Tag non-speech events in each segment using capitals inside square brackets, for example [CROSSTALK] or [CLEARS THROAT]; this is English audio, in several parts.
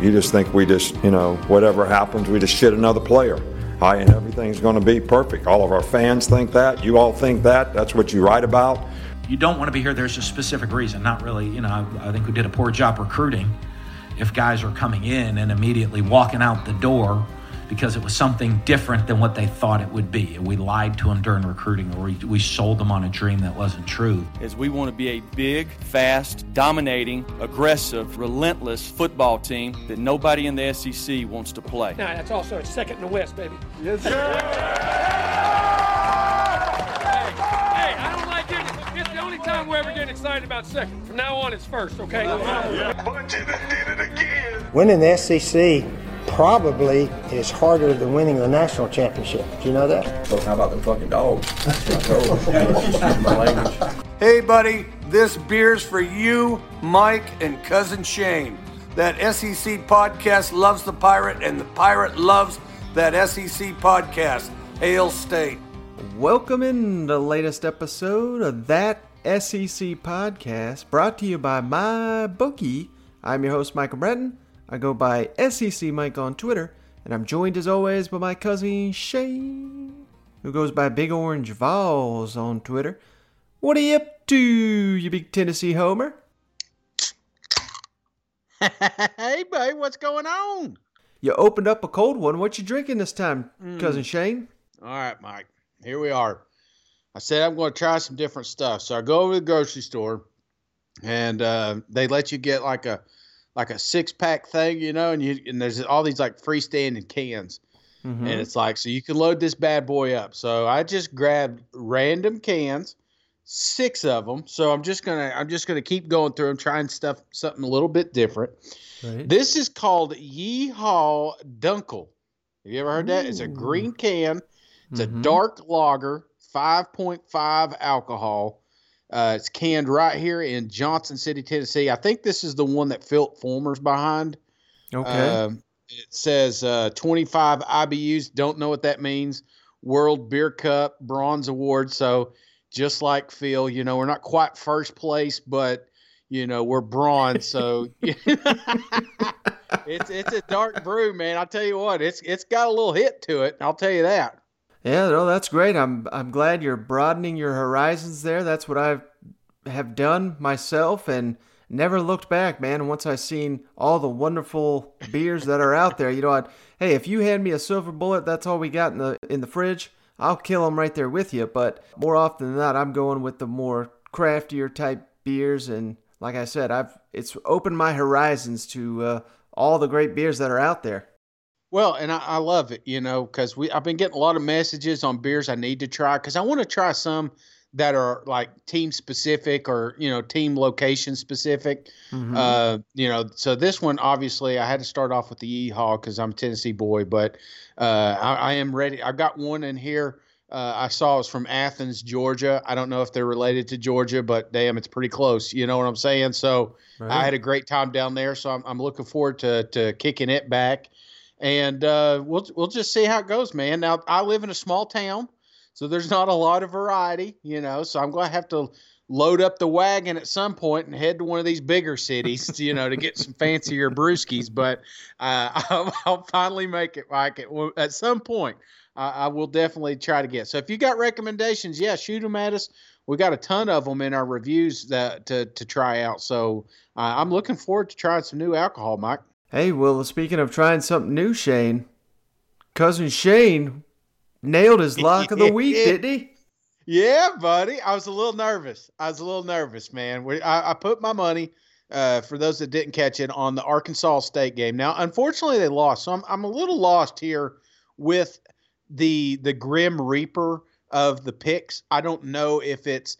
You just think we just, you know, whatever happens, we just shit another player. Hi, and everything's going to be perfect. All of our fans think that. You all think that. That's what you write about. You don't want to be here. There's a specific reason. Not really, you know, I, I think we did a poor job recruiting. If guys are coming in and immediately walking out the door because it was something different than what they thought it would be. And we lied to them during recruiting or we, we sold them on a dream that wasn't true. Is we want to be a big, fast, dominating, aggressive, relentless football team that nobody in the SEC wants to play. Now, that's also second in the West, baby. Yes, sir. Hey, hey, I don't like getting, it's the only time we're ever getting excited about second. From now on, it's first, okay? Yeah. Winning the SEC probably is harder than winning the national championship. Do you know that? So how about the fucking dogs? hey, buddy, this beer's for you, Mike, and cousin Shane. That SEC podcast loves the pirate, and the pirate loves that SEC podcast. Hail State. Welcome in the latest episode of that SEC podcast brought to you by my bookie. I'm your host, Michael Bratton. I go by SEC Mike on Twitter, and I'm joined as always by my cousin Shane, who goes by Big Orange Vols on Twitter. What are you up to, you big Tennessee homer? [LAUGHS] hey, buddy, what's going on? You opened up a cold one. What you drinking this time, Mm. cousin Shane? All right, Mike. Here we are. I said I'm going to try some different stuff. So I go over to the grocery store, and uh, they let you get like a like a six pack thing, you know, and you and there's all these like freestanding cans, Mhm. and it's like so you can load this bad boy up. So I just grabbed random cans, six of them. So I'm just gonna I'm just gonna keep going through them, trying stuff something a little bit different. Right. This is called Yeehaw Dunkel. Have you ever heard that? It's a green can. It's Mhm. a dark lager, 5.5 alcohol. Uh, it's canned right here in Johnson City, Tennessee. I think this is the one that Phillip Fulmer's behind. Okay. Um, it says uh, 25 IBUs. Don't know what that means. World Beer Cup Bronze Award. So just like Phil, you know, we're not quite first place, but you know, we're bronze. So [LAUGHS] [LAUGHS] it's it's a dark brew, man. I'll tell you what, it's it's got a little hit to it. I'll tell you that. Yeah, no, that's great. I'm I'm glad you're broadening your horizons there. That's what I have done myself and never looked back, man. Once I seen all the wonderful beers that are out there, you know, I'd, hey, if you hand me a silver bullet, that's all we got in the in the fridge. I'll kill them right there with you. But more often than not, I'm going with the more craftier type beers. And like I said, I've it's opened my horizons to uh, all the great beers that are out there. Well, and I, I love it, you know, because we I've been getting a lot of messages on beers I need to try because I want to try some that are like team specific or you know team location specific. Mhm. Uh, you know, so this one obviously I had to start off with the Yeehaw because I'm a Tennessee boy, but uh, I, I am ready. I've got one in here. Uh, I saw it's from Athens, Georgia. I don't know if they're related to Georgia, but damn, it's pretty close. You know what I'm saying? So I had a great time down there. So I'm, I'm looking forward to to kicking it back, and uh, we'll we'll just see how it goes, man. Now I live in a small town, so there's not a lot of variety, you know. So I'm going to have to load up the wagon at some point and head to one of these bigger cities, [LAUGHS] you know, to get some fancier brewskis. But uh, [LAUGHS] I'll, I'll finally make it Well, at some point. I, I will definitely try to get. So if you got recommendations, yeah, shoot them at us. We got a ton of them in our reviews that to to try out. So uh, I'm looking forward to trying some new alcohol, Mike. Hey, well, speaking of trying something new, Shane, cousin Shane nailed his lock of the [LAUGHS] week, didn't he? Yeah, buddy. I was a little nervous. I was a little nervous, man. We, I, I put my money, uh, for those that didn't catch it, on the Arkansas State game. Now, unfortunately, they lost, so I'm I'm a little lost here with the the Grim Reaper of the picks. I don't know if it's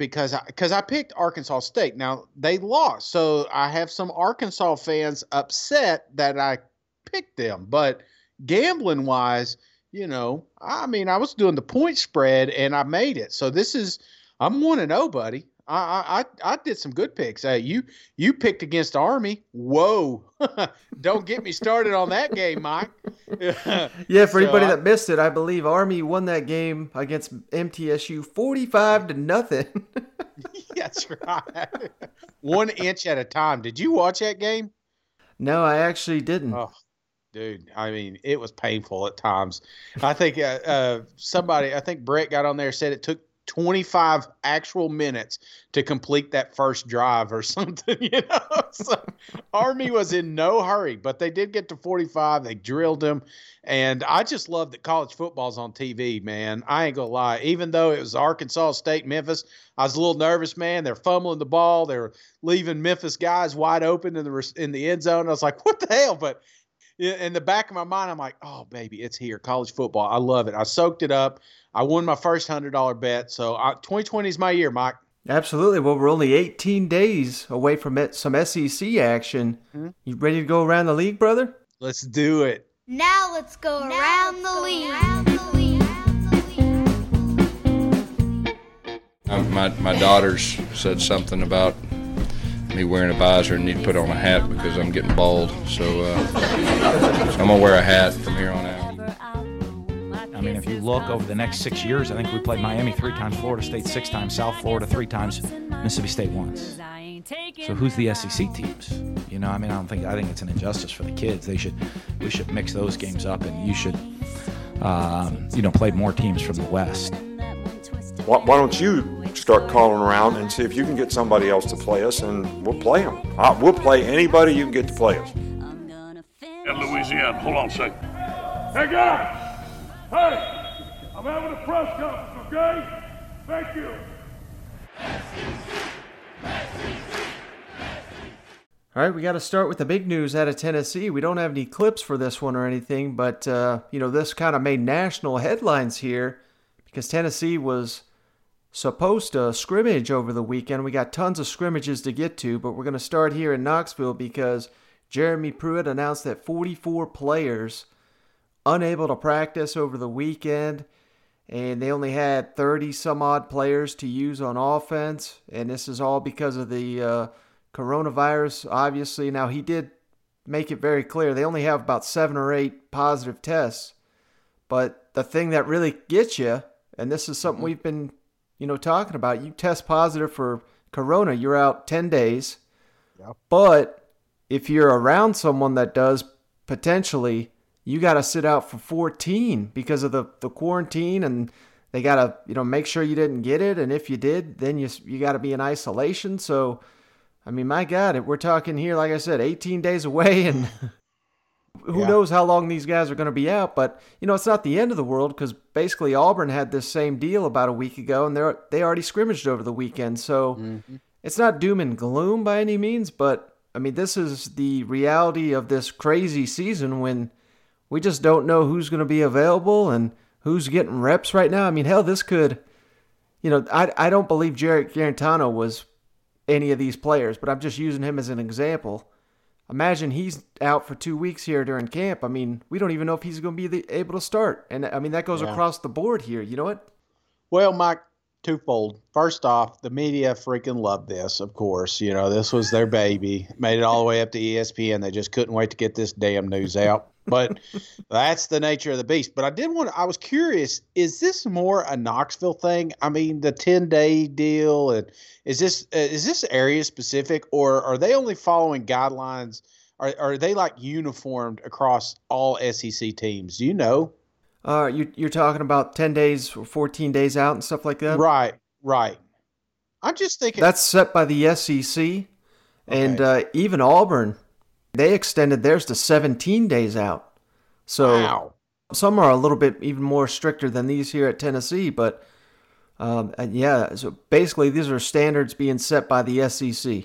because I because I picked Arkansas State. Now they lost, so I have some Arkansas fans upset that I picked them. But gambling wise, you know, I mean, I was doing the point spread and I made it. So this is I'm one and zero, buddy. I I I did some good picks. You you picked against Army. Whoa! [LAUGHS] Don't get me started on that game, Mike. [LAUGHS] Yeah, for So anybody I- that missed it, I believe Army won that game against MTSU 45 to nothing. [LAUGHS] That's right. One inch at a time. Did you watch that game? No, I actually didn't. Oh, dude, I mean, it was painful at times. I think uh, uh, somebody, I think Brett got on there said it took 25 actual minutes to complete that first drive or [LAUGHS] something, you know. [LAUGHS] So Army was in no hurry, but they did get to 45. They drilled him. And I just love that college football's on TV, man. I ain't gonna lie. Even though it was Arkansas State, Memphis, I was a little nervous, man. They're fumbling the ball. They're leaving Memphis guys wide open in the in the end zone. I was like, what the hell? But in the back of my mind, I'm like, oh baby, it's here, college football. I love it. I soaked it up. I won my first hundred dollar bet. So I, 2020 is my year, Mike. Absolutely. Well, we're only 18 days away from it, some SEC action. Mm-hmm. You ready to go around the league, brother? Let's do it. Now let's go, now around, let's the go around the league. Um, my my daughters said something about me wearing a visor and need to put on a hat because I'm getting bald. So, uh, so I'm gonna wear a hat from here on out. I mean, if you look over the next six years, I think we played Miami three times, Florida State six times, South Florida three times, Mississippi State once. So who's the SEC teams? You know, I mean, I don't think I think it's an injustice for the kids. They should we should mix those games up, and you should um, you know play more teams from the West. Why, why, don't you start calling around and see if you can get somebody else to play us, and we'll play them. Uh, we'll play anybody you can get to play us. In Louisiana, hold on a second. Hey guys, hey, I'm having a press conference, okay? Thank you. All right, we got to start with the big news out of Tennessee. We don't have any clips for this one or anything, but uh, you know this kind of made national headlines here because Tennessee was supposed to scrimmage over the weekend. We got tons of scrimmages to get to, but we're going to start here in Knoxville because Jeremy Pruitt announced that 44 players unable to practice over the weekend and they only had 30 some odd players to use on offense and this is all because of the uh, coronavirus obviously now he did make it very clear they only have about seven or eight positive tests but the thing that really gets you and this is something mm-hmm. we've been you know, talking about. You test positive for corona, you're out 10 days. Yep. But if you're around someone that does, potentially, you got to sit out for 14 because of the, the quarantine and they got to, you know, make sure you didn't get it. And if you did, then you, you got to be in isolation. So, I mean, my God, we're talking here, like I said, 18 days away [LAUGHS] and who yeah. knows how long these guys are going to be out but you know it's not the end of the world because basically auburn had this same deal about a week ago and they they already scrimmaged over the weekend so mm-hmm. it's not doom and gloom by any means but i mean this is the reality of this crazy season when we just don't know who's going to be available and who's getting reps right now i mean hell this could you know i, I don't believe jarrett guarantano was any of these players but i'm just using him as an example imagine he's out for two weeks here during camp. I mean, we don't even know if he's going to be the, able to start. And I mean, that goes yeah. across the board here. You know what? Well, Mike, twofold. First off, the media freaking loved this, of course. You know, this was their baby. Made it all the way up to ESPN. They just couldn't wait to get this damn news out. But that's the nature of the beast. But I did want I was curious, is this more a Knoxville thing? I mean, the 10 day deal, and is this uh, is this area specific, or are they only following guidelines? Are, are they like uniformed across all SEC teams? Do you know? Uh, you, you're talking about 10 days or 14 days out and stuff like that? Right, right. I'm just thinking. That's set by the SEC. Okay. And uh, even Auburn, they extended theirs to 17 days out. So wow. some are a little bit even more stricter than these here at Tennessee. But um, yeah, so basically, these are standards being set by the SEC.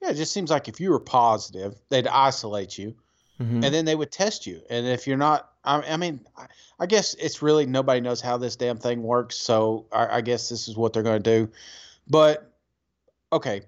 Yeah, it just seems like if you were positive, they'd isolate you. Mm-hmm. and then they would test you. And if you're not, I, I mean, I guess it's really nobody knows how this damn thing works. So I, I guess this is what they're going to do. But okay,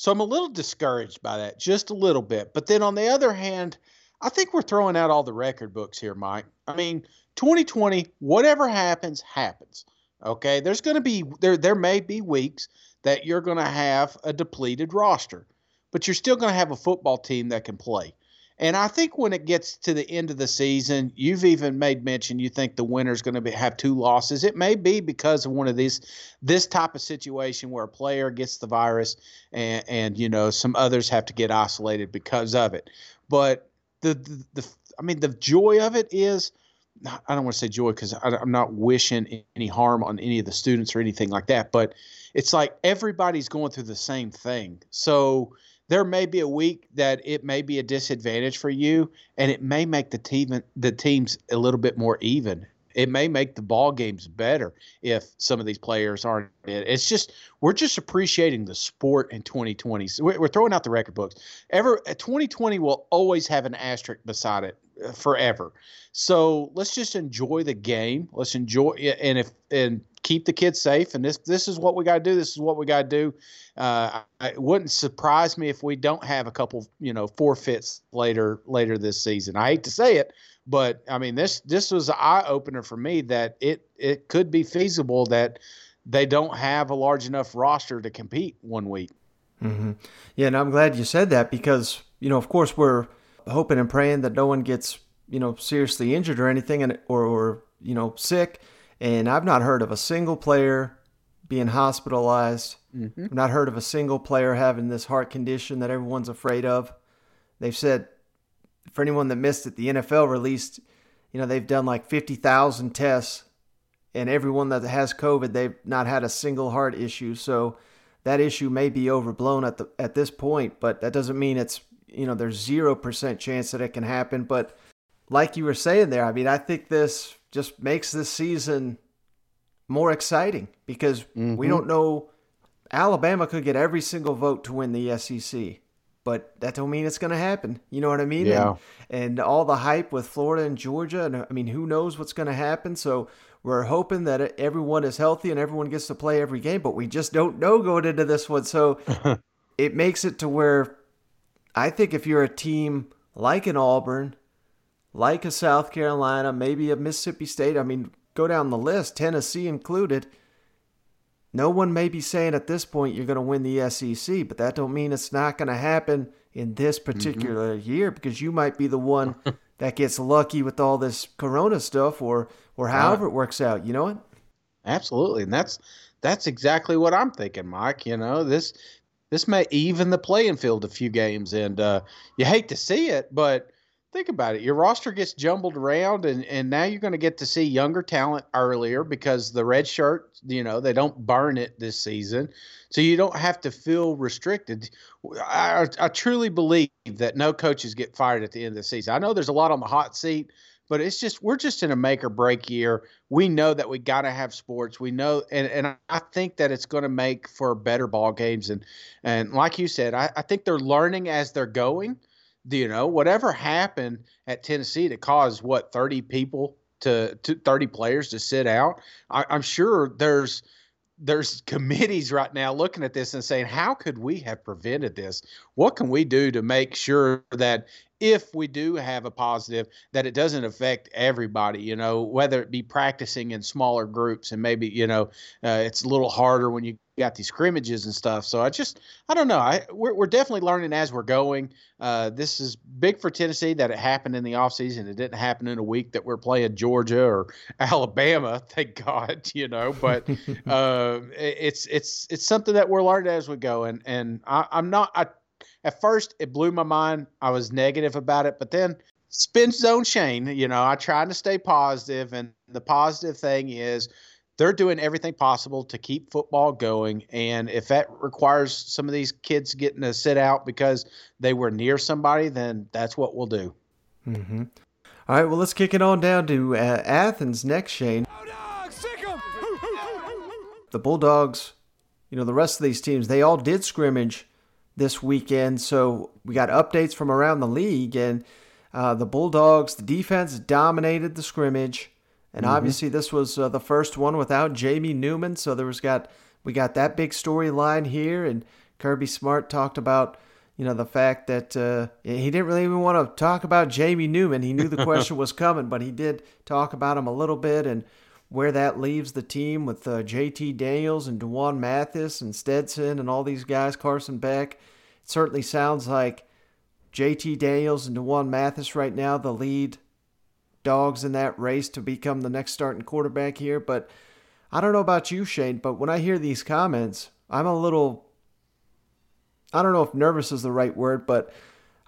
so I'm a little discouraged by that, just a little bit. But then on the other hand, I think we're throwing out all the record books here, Mike. I mean, 2020, whatever happens, happens. Okay, there's going to be there. There may be weeks that you're going to have a depleted roster, but you're still going to have a football team that can play. And I think when it gets to the end of the season, you've even made mention you think the winner's going to have two losses. It may be because of one of these this type of situation where a player gets the virus and, and you know some others have to get isolated because of it. But the, the, the I mean, the joy of it is, I don't want to say joy because I'm not wishing any harm on any of the students or anything like that. But it's like everybody's going through the same thing. So there may be a week that it may be a disadvantage for you, and it may make the team the teams a little bit more even. It may make the ball games better if some of these players aren't. It's just we're just appreciating the sport in 2020. So we're throwing out the record books. Ever 2020 will always have an asterisk beside it forever. So let's just enjoy the game. Let's enjoy and if and keep the kids safe. And this this is what we got to do. This is what we got to do. Uh, it wouldn't surprise me if we don't have a couple, you know, forfeits later later this season. I hate to say it, but I mean this this was an eye opener for me that it it could be feasible that they don't have a large enough roster to compete one week. Mm-hmm. Yeah, and I'm glad you said that because you know, of course, we're hoping and praying that no one gets you know seriously injured or anything, and or or you know sick. And I've not heard of a single player being hospitalized. Mm-hmm. I've not heard of a single player having this heart condition that everyone's afraid of. They've said for anyone that missed it, the NFL released, you know, they've done like 50,000 tests, and everyone that has COVID, they've not had a single heart issue. So that issue may be overblown at the at this point, but that doesn't mean it's you know there's zero percent chance that it can happen. But like you were saying there, I mean, I think this just makes this season more exciting because mm-hmm. we don't know. Alabama could get every single vote to win the SEC but that don't mean it's going to happen. You know what I mean? Yeah. And, and, all the hype with Florida and Georgia, and I mean, who knows what's going to happen? So we're hoping that everyone is healthy and everyone gets to play every game, but we just don't know going into this one. So [LAUGHS] it makes it to where I think if you're a team like an Auburn, like a South Carolina, maybe a Mississippi State, I mean, go down the list, Tennessee included – no one may be saying at this point you're going to win the SEC, but that don't mean it's not going to happen in this mm-hmm. particular mm-hmm. year because you might be the one [LAUGHS] that gets lucky with all this corona stuff or or however it works out, you know what? Absolutely. And that's that's exactly what I'm thinking, Mike, you know. This this may even the playing field a few games and uh, you hate to see it, but think about it. Your roster gets jumbled around, and, and now you're going to get to see younger talent earlier because the red shirt, you know, they don't burn it this season. So you don't have to feel restricted. I, I truly believe that no coaches get fired at the end of the season. I know there's a lot on the hot seat, but it's just we're just in a make or break year. We know that we got to have sports. We know, and, and I think that it's going to make for better ball games. And and like you said, I, I think they're learning as they're going you know, whatever happened at Tennessee to cause what 30 people to, to 30 players to sit out, I, I'm sure there's there's [LAUGHS] committees right now looking at this and saying, how could we have prevented this? What can we do to make sure that if we do have a positive, that it doesn't affect everybody, you know, whether it be practicing in smaller groups and maybe, you know, uh, it's a little harder when you got these scrimmages and stuff. So I just, I don't know. I we're, we're definitely learning as we're going. Uh, this is big for Tennessee that it happened in the offseason. It didn't happen in a week that we're playing Georgia or [LAUGHS] Alabama. Thank God, [LAUGHS] you know. But [LAUGHS] uh, it's it's it's something that we're learning as we go. And and I, I'm not. I at first it blew my mind. I was negative about it, but then spin zone Shane, you know, I tried to stay positive, and the positive thing is they're doing everything possible to keep football going. And if that requires some of these kids getting to sit out because they were near somebody, then that's what we'll do. Mm-hmm. All right, well, let's kick it on down to uh, Athens next, Shane. the Bulldogs, you know, the rest of these teams, they all did scrimmage this weekend. So we got updates from around the league, and uh, the Bulldogs, the defense dominated the scrimmage, and mm-hmm. obviously this was uh, the first one without Jamie Newman. So there was got we got that big storyline here, and Kirby Smart talked about. You know the fact that uh, he didn't really even want to talk about Jamie Newman. He knew the [LAUGHS] question was coming, but he did talk about him a little bit and where that leaves the team with uh, JT Daniels and D'Wan Mathis and Stetson and all these guys, Carson Beck. It certainly sounds like JT Daniels and D'Wan Mathis right now, the lead dogs in that race to become the next starting quarterback here. But I don't know about you, Shane, but when I hear these comments, I'm a little, I don't know if nervous is the right word, but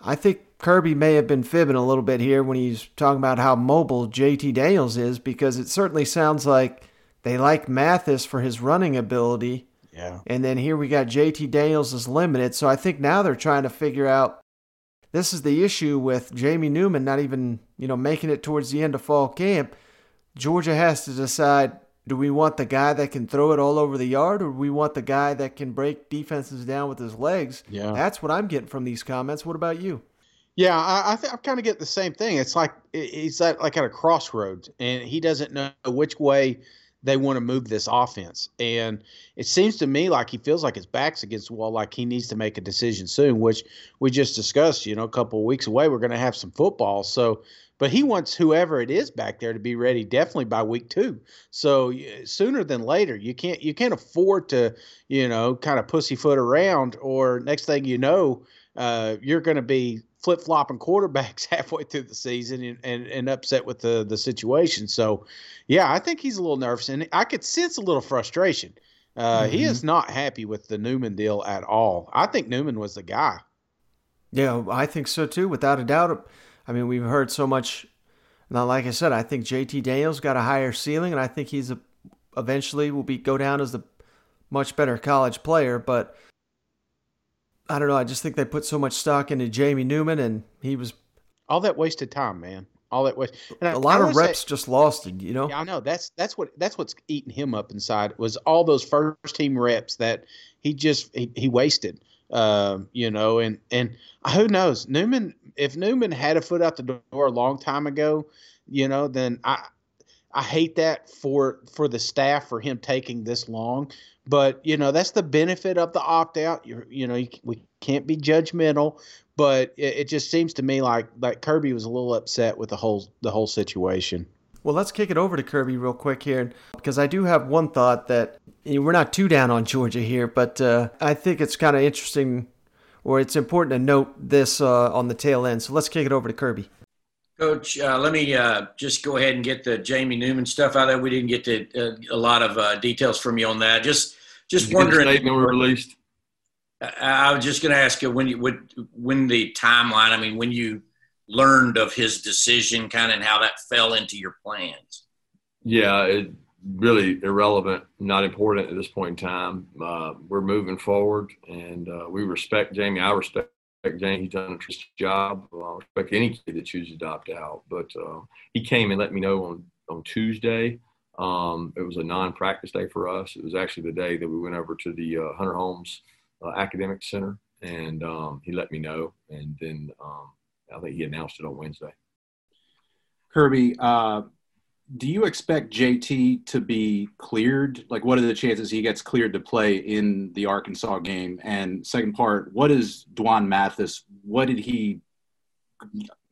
I think Kirby may have been fibbing a little bit here when he's talking about how mobile JT Daniels is because it certainly sounds like they like Mathis for his running ability. Yeah. And then here we got JT Daniels is limited. So I think now they're trying to figure out this is the issue with Jamie Newman not even, you know, making it towards the end of fall camp. Georgia has to decide do we want the guy that can throw it all over the yard or do we want the guy that can break defenses down with his legs? Yeah. That's what I'm getting from these comments. What about you? Yeah, I, I think I'm kind of get the same thing. It's like he's at like at a crossroads, and he doesn't know which way they want to move this offense. And it seems to me like he feels like his back's against the wall, like he needs to make a decision soon, which we just discussed. You know, a couple of weeks away, we're going to have some football. So, but he wants whoever it is back there to be ready definitely by week two. So sooner than later, you can't you can't afford to you know kind of pussyfoot around, or next thing you know, uh, you're going to be flip flopping quarterbacks [LAUGHS] halfway through the season and, and, and, upset with the the situation. So, yeah, I think he's a little nervous, and I could sense a little frustration. Uh, mm-hmm. He is not happy with the Newman deal at all. I think Newman was the guy. Yeah, I think so too, without a doubt. I mean, we've heard so much. Now, like I said, I think JT Daniels got a higher ceiling, and I think he's a, eventually will be go down as the much better college player. But I don't know. I just think they put so much stock into Jamie Newman, and he was all that wasted time, man. All that waste. And a I, lot I of reps say, just lost it. You know. Yeah, I know. That's that's what that's what's eating him up inside was all those first team reps that he just he, he wasted. Um, you know, and and who knows Newman? If Newman had a foot out the door a long time ago, you know, then I I hate that for for the staff for him taking this long. But you know that's the benefit of the opt out. You you know you, we can't be judgmental, but it, it just seems to me like like Kirby was a little upset with the whole the whole situation. Well, let's kick it over to Kirby real quick here, because I do have one thought that we're not too down on Georgia here, but uh, I think it's kind of interesting, or it's important to note this uh, on the tail end. So let's kick it over to Kirby. Coach, uh, let me uh, just go ahead and get the Jamie Newman stuff out there. We didn't get to, uh, a lot of uh, details from you on that. Just, just wondering. Statement were released. I, I was just going to ask you when you would when the timeline. I mean, when you learned of his decision, kind of, and how that fell into your plans. Yeah, it really irrelevant, not important at this point in time. Uh, we're moving forward, and uh, we respect Jamie. I respect James. He's done a tremendous job. I respect any kid that chooses to opt out. But uh, he came and let me know on, on Tuesday. Um, it was a non-practice day for us. It was actually the day that we went over to the uh, Hunter Holmes uh, Academic Center, and um, he let me know. And then um, I think he announced it on Wednesday. Kirby, uh, do you expect JT to be cleared? Like, what are the chances he gets cleared to play in the Arkansas game? And second part, what is Dwan Mathis? What did he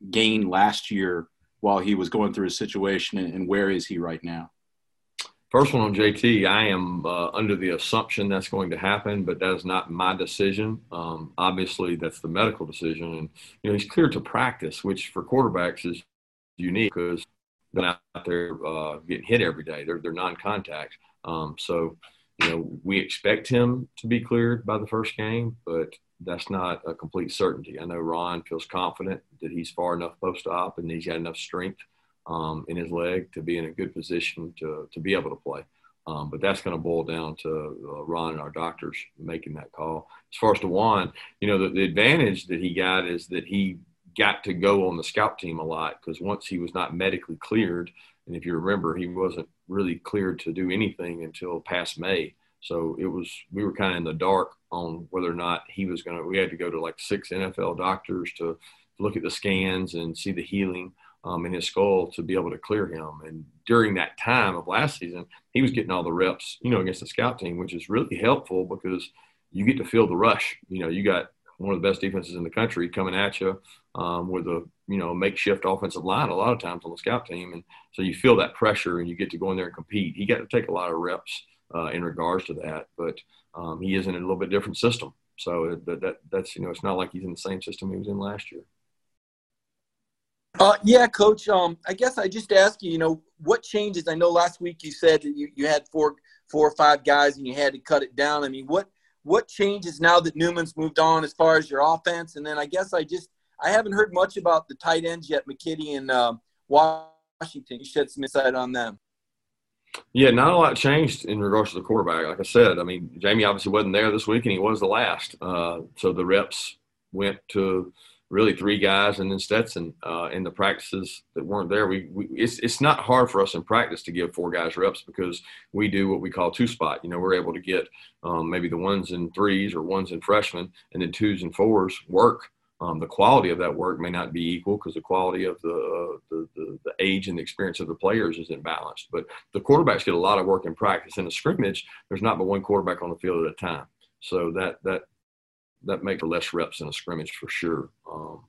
gain last year while he was going through his situation, and where is he right now? First one on JT, I am uh, under the assumption that's going to happen, but that is not my decision. Um, obviously, that's the medical decision, and you know he's cleared to practice, which for quarterbacks is unique because out there uh, getting hit every day. They're they're non-contact. Um, so you know we expect him to be cleared by the first game, but that's not a complete certainty. I know Ron feels confident that he's far enough post-op and he's got enough strength um, in his leg to be in a good position to to be able to play. Um, but that's going to boil down to uh, Ron and our doctors making that call. As far as Dwan, you know, the, the advantage that he got is that he got to go on the scout team a lot because once he was not medically cleared, and if you remember, he wasn't really cleared to do anything until past May. So it was we were kind of in the dark on whether or not he was going to. We had to go to like six NFL doctors to look at the scans and see the healing um, in his skull to be able to clear him. And during that time of last season, he was getting all the reps, you know, against the scout team, which is really helpful because you get to feel the rush. You know, you got one of the best defenses in the country coming at you um, with a you know makeshift offensive line a lot of times on the scout team, and so you feel that pressure and you get to go in there and compete. He got to take a lot of reps uh, in regards to that, but um, he is in a little bit different system. So that, that that's you know it's not like he's in the same system he was in last year. Uh, yeah, coach. Um, I guess I just ask you, you know, what changes? I know last week you said that you, you had four four or five guys and you had to cut it down. I mean, what what changes now that Newman's moved on as far as your offense? And then I guess I just I haven't heard much about the tight ends yet, McKitty and uh, Washington. You shed some insight on them. Yeah, not a lot changed in regards to the quarterback. Like I said, I mean, Jamie obviously wasn't there this week, and he was the last. Uh, so the reps went to really three guys and then Stetson uh, in the practices that weren't there. We, we, it's it's not hard for us in practice to give four guys reps because we do what we call two spot. You know, we're able to get um, maybe the ones and threes or ones and freshmen, and then twos and fours work. Um, the quality of that work may not be equal because the quality of the, uh, the, the, the age and the experience of the players isn't balanced. But the quarterbacks get a lot of work in practice. In a scrimmage, there's not but one quarterback on the field at a time. So that that that makes for less reps in a scrimmage for sure. Um,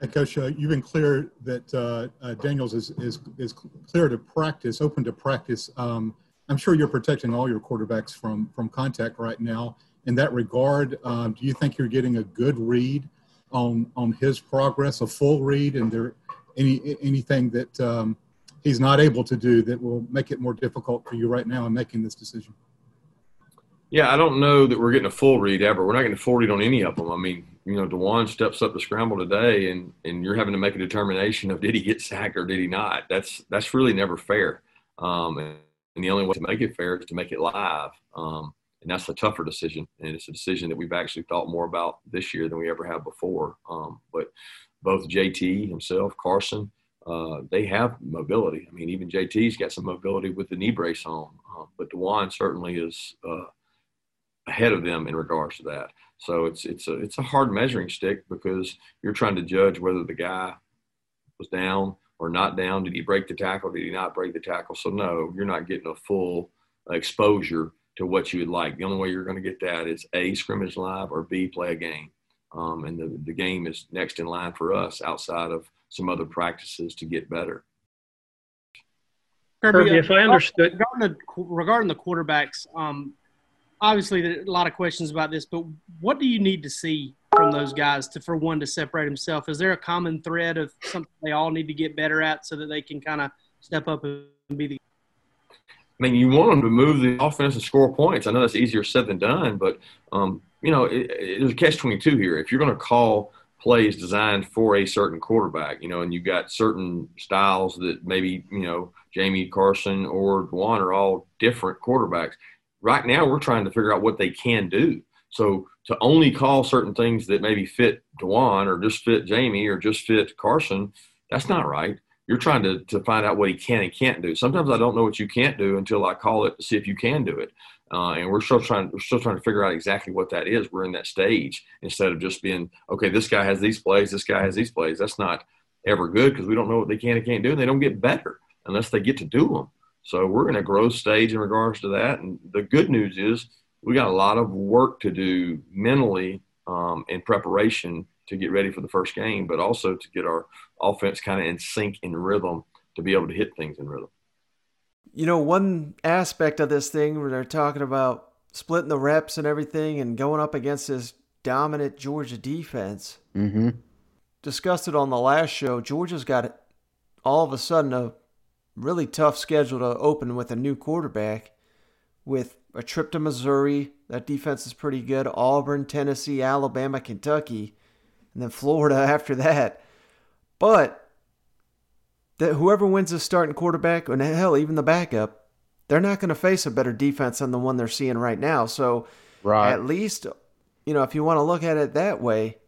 and Coach, uh, you've been clear that uh, uh, Daniels is, is is clear to practice, open to practice. Um, I'm sure you're protecting all your quarterbacks from from contact right now. In that regard, um, do you think you're getting a good read on on his progress, a full read, and there any anything that um, he's not able to do that will make it more difficult for you right now in making this decision? Yeah, I don't know that we're getting a full read ever. We're not getting a full read on any of them. I mean, you know, Dewan steps up to scramble today, and and you're having to make a determination of did he get sacked or did he not. That's that's really never fair. Um, and, and, the only way to make it fair is to make it live. Um, and that's a tougher decision, and it's a decision that we've actually thought more about this year than we ever have before. Um, but both JT himself, Carson, uh, they have mobility. I mean, even JT's got some mobility with the knee brace on, uh, but Dewan certainly is. Uh, ahead of them in regards to that. So it's it's a it's a hard measuring stick because you're trying to judge whether the guy was down or not down. Did he break the tackle? Did he not break the tackle? So no, you're not getting a full exposure to what you would like. The only way you're going to get that is a scrimmage live or b play a game. Um, and the, the game is next in line for us outside of some other practices to get better. Kirby, Kirby if I understood regarding the, regarding the quarterbacks, um, obviously a lot of questions about this, but what do you need to see from those guys to for one to separate himself? Is there a common thread of something they all need to get better at so that they can kind of step up and be the I mean, you want them to move the offense and score points. I know that's easier said than done, but um, you know, it, it, there's a catch twenty two here. If you're going to call plays designed for a certain quarterback, you know, and you've got certain styles that maybe you know Jamie Carson or Dewan are all different quarterbacks right now we're trying to figure out what they can do. So to only call certain things that maybe fit Dewan or just fit Jamie or just fit Carson, that's not right. You're trying to, to find out what he can and can't do. Sometimes I don't know what you can't do until I call it to see if you can do it. Uh, and we're still trying we're still trying to figure out exactly what that is. We're in that stage instead of just being okay. This guy has these plays. This guy has these plays. That's not ever good because we don't know what they can and can't do, and they don't get better unless they get to do them. So we're in a growth stage in regards to that. And the good news is we got a lot of work to do mentally um, in preparation to get ready for the first game, but also to get our offense kind of in sync in rhythm to be able to hit things in rhythm. You know, one aspect of this thing where they're talking about splitting the reps and everything and going up against this dominant Georgia defense. Mm-hmm. Discussed it on the last show. Georgia's got all of a sudden a really tough schedule to open with a new quarterback with a trip to Missouri. That defense is pretty good. Auburn, Tennessee, Alabama, Kentucky, and then Florida [LAUGHS] after that. But that whoever wins the starting quarterback, and hell, even the backup, they're not going to face a better defense than the one they're seeing right now. So, right. at least, you know, if you want to look at it that way,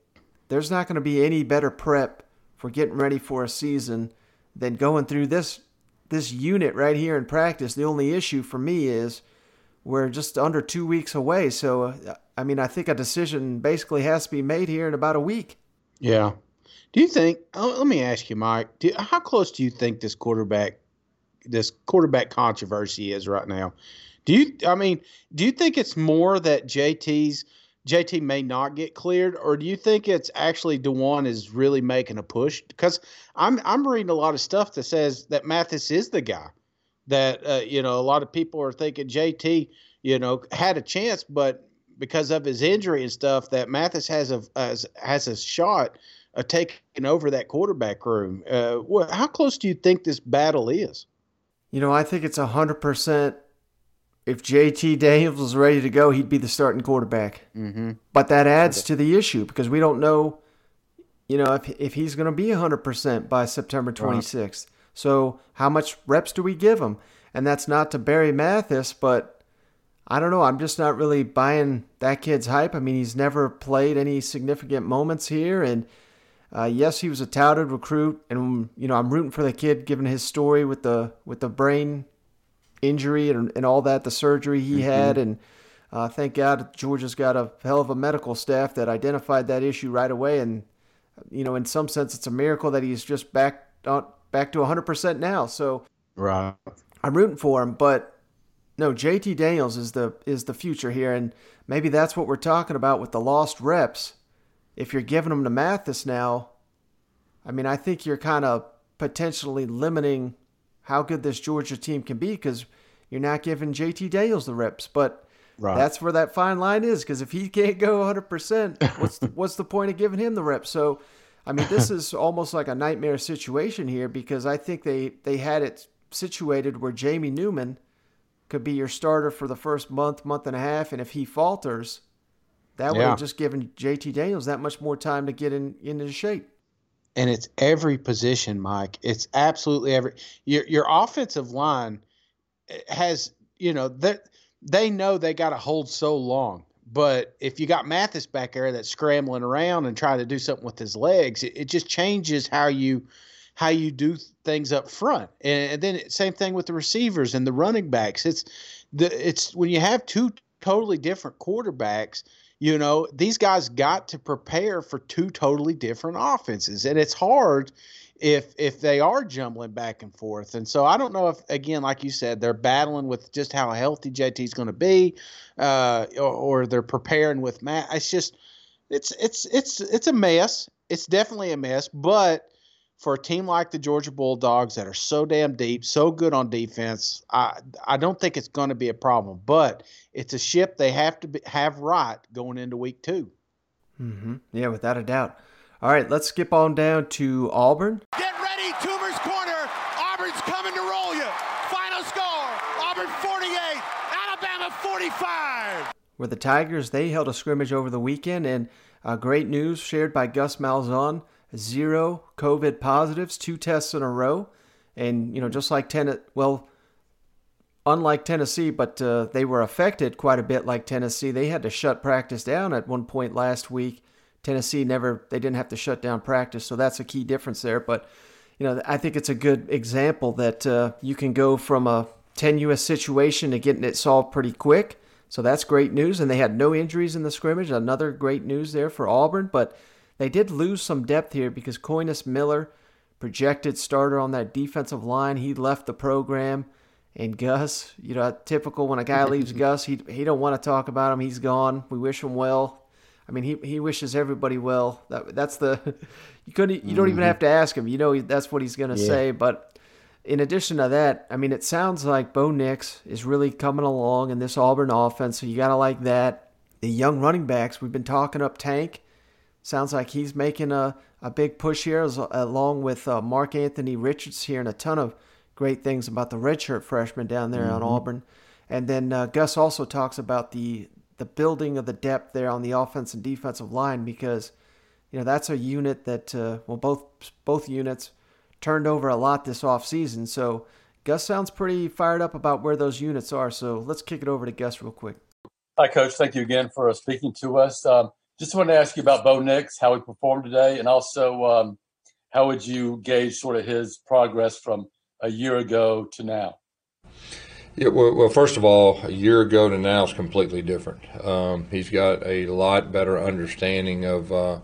there's not going to be any better prep for getting ready for a season than going through this this unit right here in practice. The only issue for me is we're just under two weeks away. So, uh, I mean, I think a decision basically has to be made here in about a week. Yeah. Do you think? Oh, let me ask you, Mike. Do, how close do you think this quarterback, this quarterback controversy is right now? Do you? I mean, do you think it's more that JT's JT may not get cleared, or do you think it's actually Dewan is really making a push? Because I'm I'm reading a lot of stuff that says that Mathis is the guy. That uh, you know, a lot of people are thinking JT, you know, had a chance, but because of his injury and stuff, that Mathis has a has, has a shot of taking over that quarterback room. Uh, how close do you think this battle is? You know, I think it's hundred percent if JT Daniels was ready to go, he'd be the starting quarterback. Mm-hmm. But that adds to the issue because we don't know you know, if if he's going to be 100% by September 26th. So how much reps do we give him? And that's not to Barry Mathis, but I don't know. I'm just not really buying that kid's hype. I mean, he's never played any significant moments here, and uh, yes, he was a touted recruit, and you know I'm rooting for the kid given his story with the with the brain injury and, and all that, the surgery he Mm-hmm. had, and uh, thank God Georgia's got a hell of a medical staff that identified that issue right away, and you know in some sense it's a miracle that he's just back on, back to 100% now. So Right. I'm rooting for him, but no, JT Daniels is the is the future here, and maybe that's what we're talking about with the lost reps. If you're giving them to Mathis now, I mean, I think you're kind of potentially limiting how good this Georgia team can be because you're not giving JT Daniels the reps. But Right. that's where that fine line is because if he can't go 100%, what's the, what's the point of giving him the reps? So, I mean, this is [LAUGHS] almost like a nightmare situation here because I think they, they had it situated where Jamie Newman could be your starter for the first month, month and a half, and if he falters, that would have just given JT Daniels that much more time to get in into shape. And it's every position, Mike. It's absolutely every your your offensive line eh, has you know that they know they got to hold so long. But if you got Mathis back there that's scrambling around and trying to do something with his legs, it, it just changes how you how you do things up front. And, and then same thing with the receivers and the running backs. It's the it's when you have two totally different quarterbacks you know these guys got to prepare for two totally different offenses and it's hard if if they are jumbling back and forth and so i don't know if again like you said they're battling with just how healthy JT is going to be uh, or, or they're preparing with matt. It's just it's it's it's it's a mess. It's definitely a mess but for a team like the Georgia Bulldogs that are so damn deep, so good on defense, I I don't think it's going to be a problem. But it's a ship they have to be, have right going into week two. hmm Yeah, without a doubt. All right, let's skip on down to Auburn. Get ready, Toomer's corner. Auburn's coming to roll you. Final score: Auburn 48, Alabama 45. where the Tigers they held a scrimmage over the weekend, and uh, great news shared by Gus Malzahn: zero COVID positives, two tests in a row, and you know just like ten, well, unlike Tennessee, but uh, they were affected quite a bit like Tennessee. They had to shut practice down at one point last week. Tennessee never they didn't have to shut down practice, so that's a key difference there. But you know I think it's a good example that uh, you can go from a tenuous situation to getting it solved pretty quick. So that's great news, and they had no injuries in the scrimmage. Another great news there for Auburn, but they did lose some depth here because Coynis Miller, projected starter on that defensive line, he left the program. And Gus, you know, typical when a guy leaves [LAUGHS] Gus, he he don't want to talk about him. He's gone. We wish him well. I mean, he he wishes everybody well. That that's the [LAUGHS] you couldn't you don't even Mhm. have to ask him. You know that's what he's gonna Yeah. say. But in addition to that, I mean, it sounds like Bo Nix is really coming along in this Auburn offense. So you gotta like that. The young running backs we've been talking up Tank. Sounds like he's making a, a big push here, as, along with uh, Mark Antony Richards here, and a ton of great things about the redshirt freshman down there on Mhm. Auburn. And then uh, Gus also talks about the the building of the depth there on the offense and defensive line because you know that's a unit that uh, well both both units turned over a lot this offseason. So Gus sounds pretty fired up about where those units are. So let's kick it over to Gus real quick. Hi, Coach. Thank you again for uh, speaking to us. Um, just wanted to ask you about Bo Nix, how he performed today, and also um, how would you gauge sort of his progress from a year ago to now? Yeah, well, well, first of all, a year ago to now is completely different. Um, he's got a lot better understanding of uh,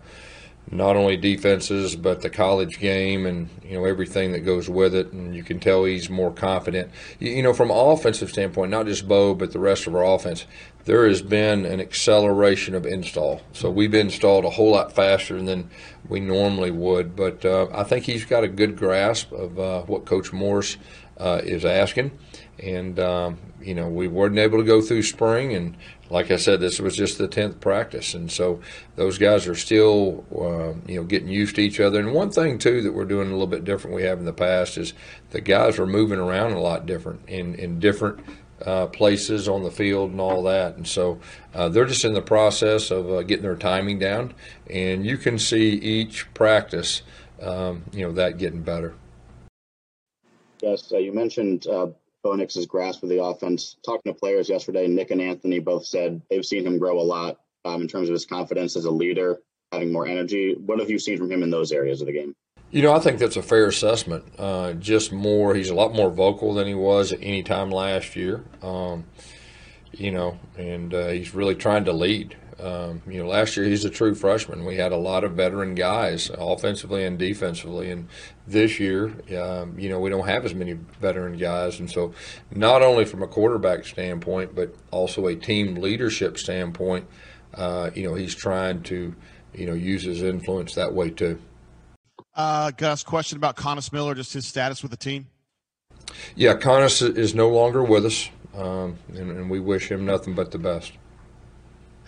not only defenses but the college game and you know everything that goes with it. And you can tell he's more confident. You, know, from an offensive standpoint, not just Bo but the rest of our offense, there has been an acceleration of install. So we've installed a whole lot faster than we normally would. But uh, I think he's got a good grasp of uh, what Coach Morris uh, is asking and um, you know we weren't able to go through spring and like i said this was just the 10th practice and so those guys are still uh, you know getting used to each other and one thing too that we're doing a little bit different we have in the past is the guys are moving around a lot different in in different uh, places on the field and all that. And so uh, they're just in the process of uh, getting their timing down, and you can see each practice, um, you know, that getting better. Yes, uh, you mentioned Bo grasp of the offense. Talking to players yesterday, Nick and Anthony both said they've seen him grow a lot um, in terms of his confidence as a leader, having more energy. What have you seen from him in those areas of the game? You know, I think that's a fair assessment. Uh, just more, he's a lot more vocal than he was at any time last year. Um, you know, and uh, he's really trying to lead. Um, you know, last year he's a true freshman. We had a lot of veteran guys, offensively and defensively, and this year, um, you know, we don't have as many veteran guys, and so not only from a quarterback standpoint, but also a team leadership standpoint, uh, you know, he's trying to, you know, use his influence that way too. Uh, Gus, question about Coynis Miller, just his status with the team. Yeah, Coynis is no longer with us, um, and, and, we wish him nothing but the best.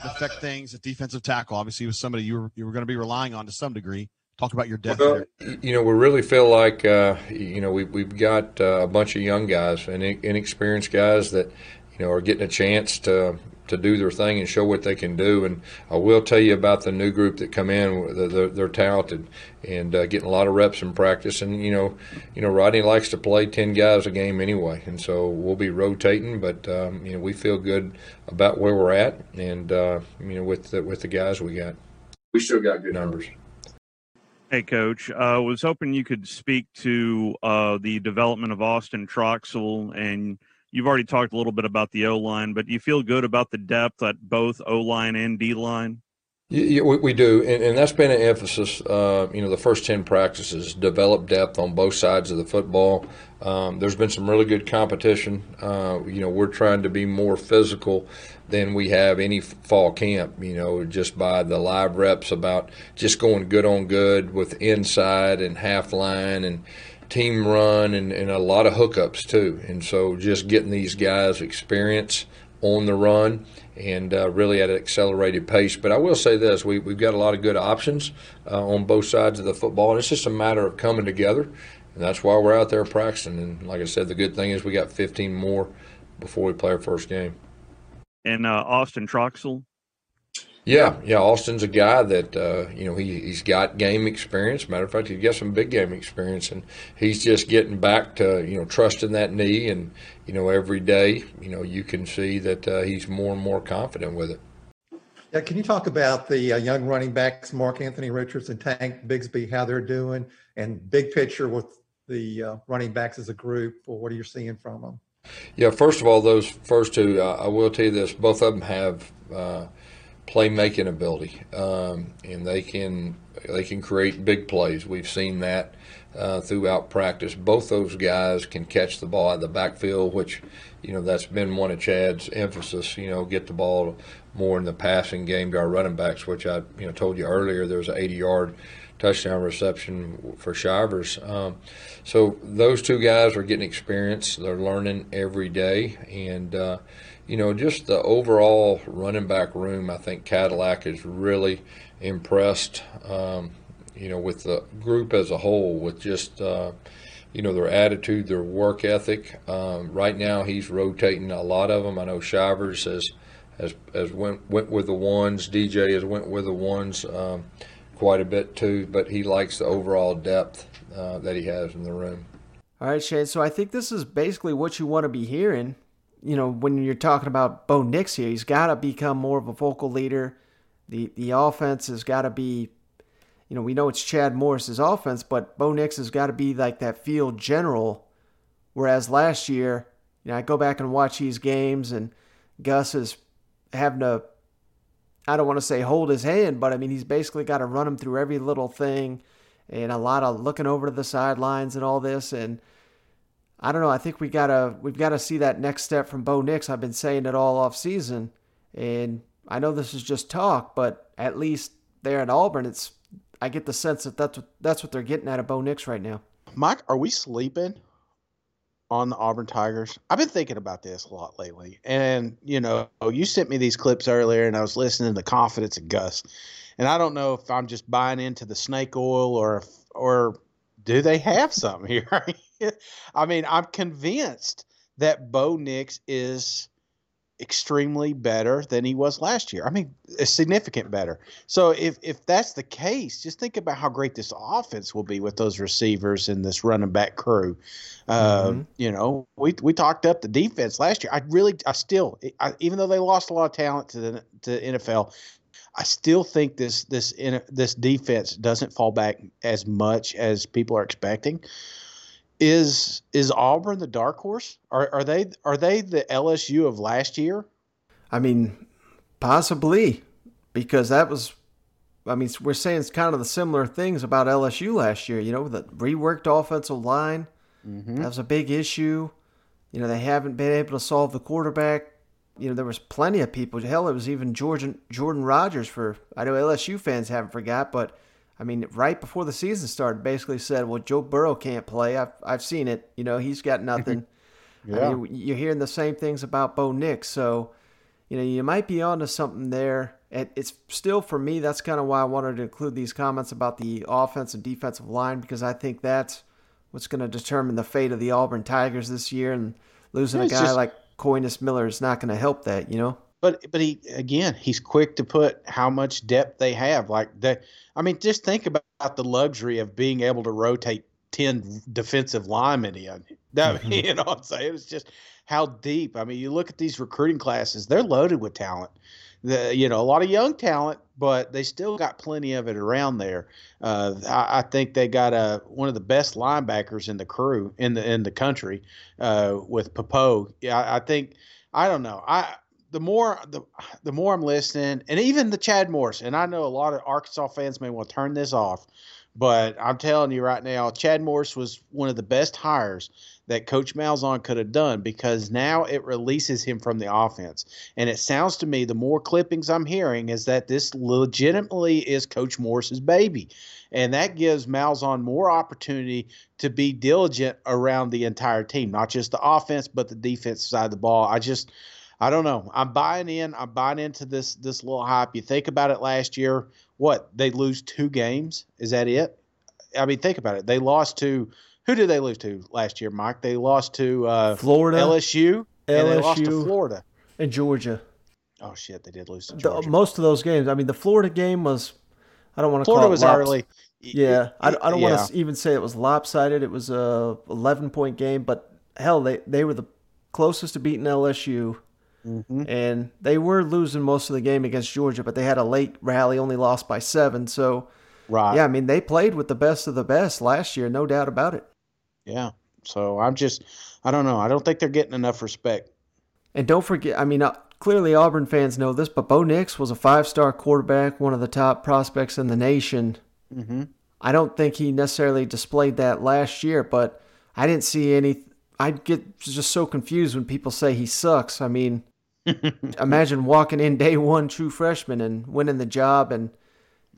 Affect things at defensive tackle. Obviously, was somebody you were you were going to be relying on to some degree. Talk about your depth well. You know, we really feel like uh, you know we we've got uh, a bunch of young guys and inexperienced guys that you know are getting a chance to to do their thing and show what they can do. And I will tell you about the new group that come in. They're, they're talented and uh, getting a lot of reps in practice. And you know, you know, Rodney likes to play ten guys a game anyway, and so we'll be rotating. But um, you know, we feel good about where we're at, and uh, you know, with the, with the guys we got, we still got good numbers. Hey, Coach. I uh, was hoping you could speak to uh, the development of Austin Troxell and You've already talked a little bit about the O line, but you feel good about the depth at both O line and D line? Yeah, we, we do, and, and, that's been an emphasis. Uh, you know, the first ten practices develop depth on both sides of the football. Um, there's been some really good competition. Uh, you know, we're trying to be more physical than we have any fall camp. You know, just by the live reps about just going good on good with inside and half line and team run and, and a lot of hookups too. And so just getting these guys experience on the run and uh, really at an accelerated pace. But I will say this: we, we've got a lot of good options uh, on both sides of the football, and it's just a matter of coming together. And that's why we're out there practicing. And like I said, the good thing is we got 15 more before we play our first game. And uh, Austin Troxell, yeah, yeah. Austin's a guy that uh, you know he he's got game experience. Matter of fact, he's got some big game experience, and he's just getting back to you know trusting that knee, and you know every day you know you can see that uh, he's more and more confident with it. Yeah, can you talk about the uh, young running backs, Mark Antony Richards and Tank Bigsby, how they're doing, and big picture with the uh, running backs as a group, or what are you seeing from them? Yeah, first of all, those first two, uh, I will tell you this: both of them have uh, playmaking ability, um, and they can they can create big plays. We've seen that uh, throughout practice. Both those guys can catch the ball of the backfield, which you know that's been one of Chad's emphasis. You know, get the ball more in the passing game to our running backs, which I you know told you earlier. There was an 80 yard touchdown reception for Shivers. Um, so those two guys are getting experience. They're learning every day, and uh, you know, just the overall running back room, I think Cadillac is really impressed, um, you know, with the group as a whole, with just, uh, you know, their attitude, their work ethic. Um, right now, he's rotating a lot of them. I know Shivers has has, has went went with the ones. DJ has went with the ones um, quite a bit too, but he likes the overall depth uh, that he has in the room. All right, Shane. So I think this is basically what you want to be hearing you know, when you're talking about Bo Nix here, he's got to become more of a vocal leader. The the offense has got to be, you know, we know it's Chad Morris's offense, but Bo Nix has got to be like that field general. Whereas last year, you know, I go back and watch these games, and Gus is having to, I don't want to say hold his hand, but I mean, he's basically got to run him through every little thing and a lot of looking over to the sidelines and all this. And, I don't know. I think we gotta we've got to see that next step from Bo Nix. I've been saying it all off season, and I know this is just talk, but at least there at Auburn, it's I get the sense that that's what, that's what they're getting out of Bo Nix right now. Mike, are we sleeping on the Auburn Tigers? I've been thinking about this a lot lately, and you know, you sent me these clips earlier, and I was listening to confidence of Gus, and I don't know if I'm just buying into the snake oil or if, or do they have something here? [LAUGHS] [LAUGHS] I mean, I'm convinced that Bo Nix is extremely better than he was last year. I mean, a significant better. So if if that's the case, just think about how great this offense will be with those receivers and this running back crew. Uh, Mhm. You know, we we talked up the defense last year. I really, I still, I, even though they lost a lot of talent to the to NFL, I still think this this this defense doesn't fall back as much as people are expecting. Is is Auburn the dark horse? Are are they are they the LSU of last year? I mean, possibly because that was. I mean, we're saying it's kind of the similar things about LSU last year. You know, the reworked offensive line mm-hmm. that was a big issue. You know, they haven't been able to solve the quarterback. You know, there was plenty of people. Hell, it was even Jordan Jordan Rodgers for I know LSU fans haven't forgot, but I mean, right before the season started, basically said, "Well, Joe Burrow can't play. I've I've seen it. You know, he's got nothing." [LAUGHS] Yeah. I mean, you're hearing the same things about Bo Nix, so you know you might be onto something there. It, it's still for me. That's kind of why I wanted to include these comments about the offense and defensive line because I think that's what's going to determine the fate of the Auburn Tigers this year. And losing a guy just- like Coynis Miller is not going to help that. You know. But but he again, he's quick to put how much depth they have. Like the, I mean, just think about the luxury of being able to rotate ten defensive linemen in. That [LAUGHS] you know what I'm saying? It's just how deep. I mean, you look at these recruiting classes; they're loaded with talent. The you know a lot of young talent, but they still got plenty of it around there. Uh, I, I think they got a one of the best linebackers in the crew in the in the country uh, with Pappoe. Yeah, I, I think I don't know. I the more the the more I'm listening, and even the Chad Morris, and I know a lot of Arkansas fans may want to turn this off, but I'm telling you right now, Chad Morris was one of the best hires that Coach Malzahn could have done because now it releases him from the offense. And it sounds to me, the more clippings I'm hearing, is that this legitimately is Coach Morris's baby. And that gives Malzahn more opportunity to be diligent around the entire team, not just the offense, but the defense side of the ball. I just I don't know. I'm buying in. I'm buying into this this little hype. You think about it last year, what? They lose two games? Is that it? I mean, think about it. They lost to who did they lose to last year, Mike? They lost to uh, Florida, LSU, and they lost to LSU, Florida. and Georgia. Oh shit, they did lose to The, Georgia. most of those games. I mean, the Florida game was. I don't want to Florida call it was lops- early. Yeah, I, I don't want to even say it was lopsided. It was a 11 point game, but hell, they they were the closest to beating LSU, Mhm. and they were losing most of the game against Georgia, but they had a late rally, only lost by seven. So, Right. yeah, I mean, they played with the best of the best last year, no doubt about it. Yeah. So I'm just, I don't know. I don't think they're getting enough respect. And don't forget, I mean, uh, clearly Auburn fans know this, but Bo Nix was a five star quarterback, one of the top prospects in the nation. Mm-hmm. I don't think he necessarily displayed that last year, but I didn't see any. I get just so confused when people say he sucks. I mean, imagine walking in day one, true freshman, and winning the job, and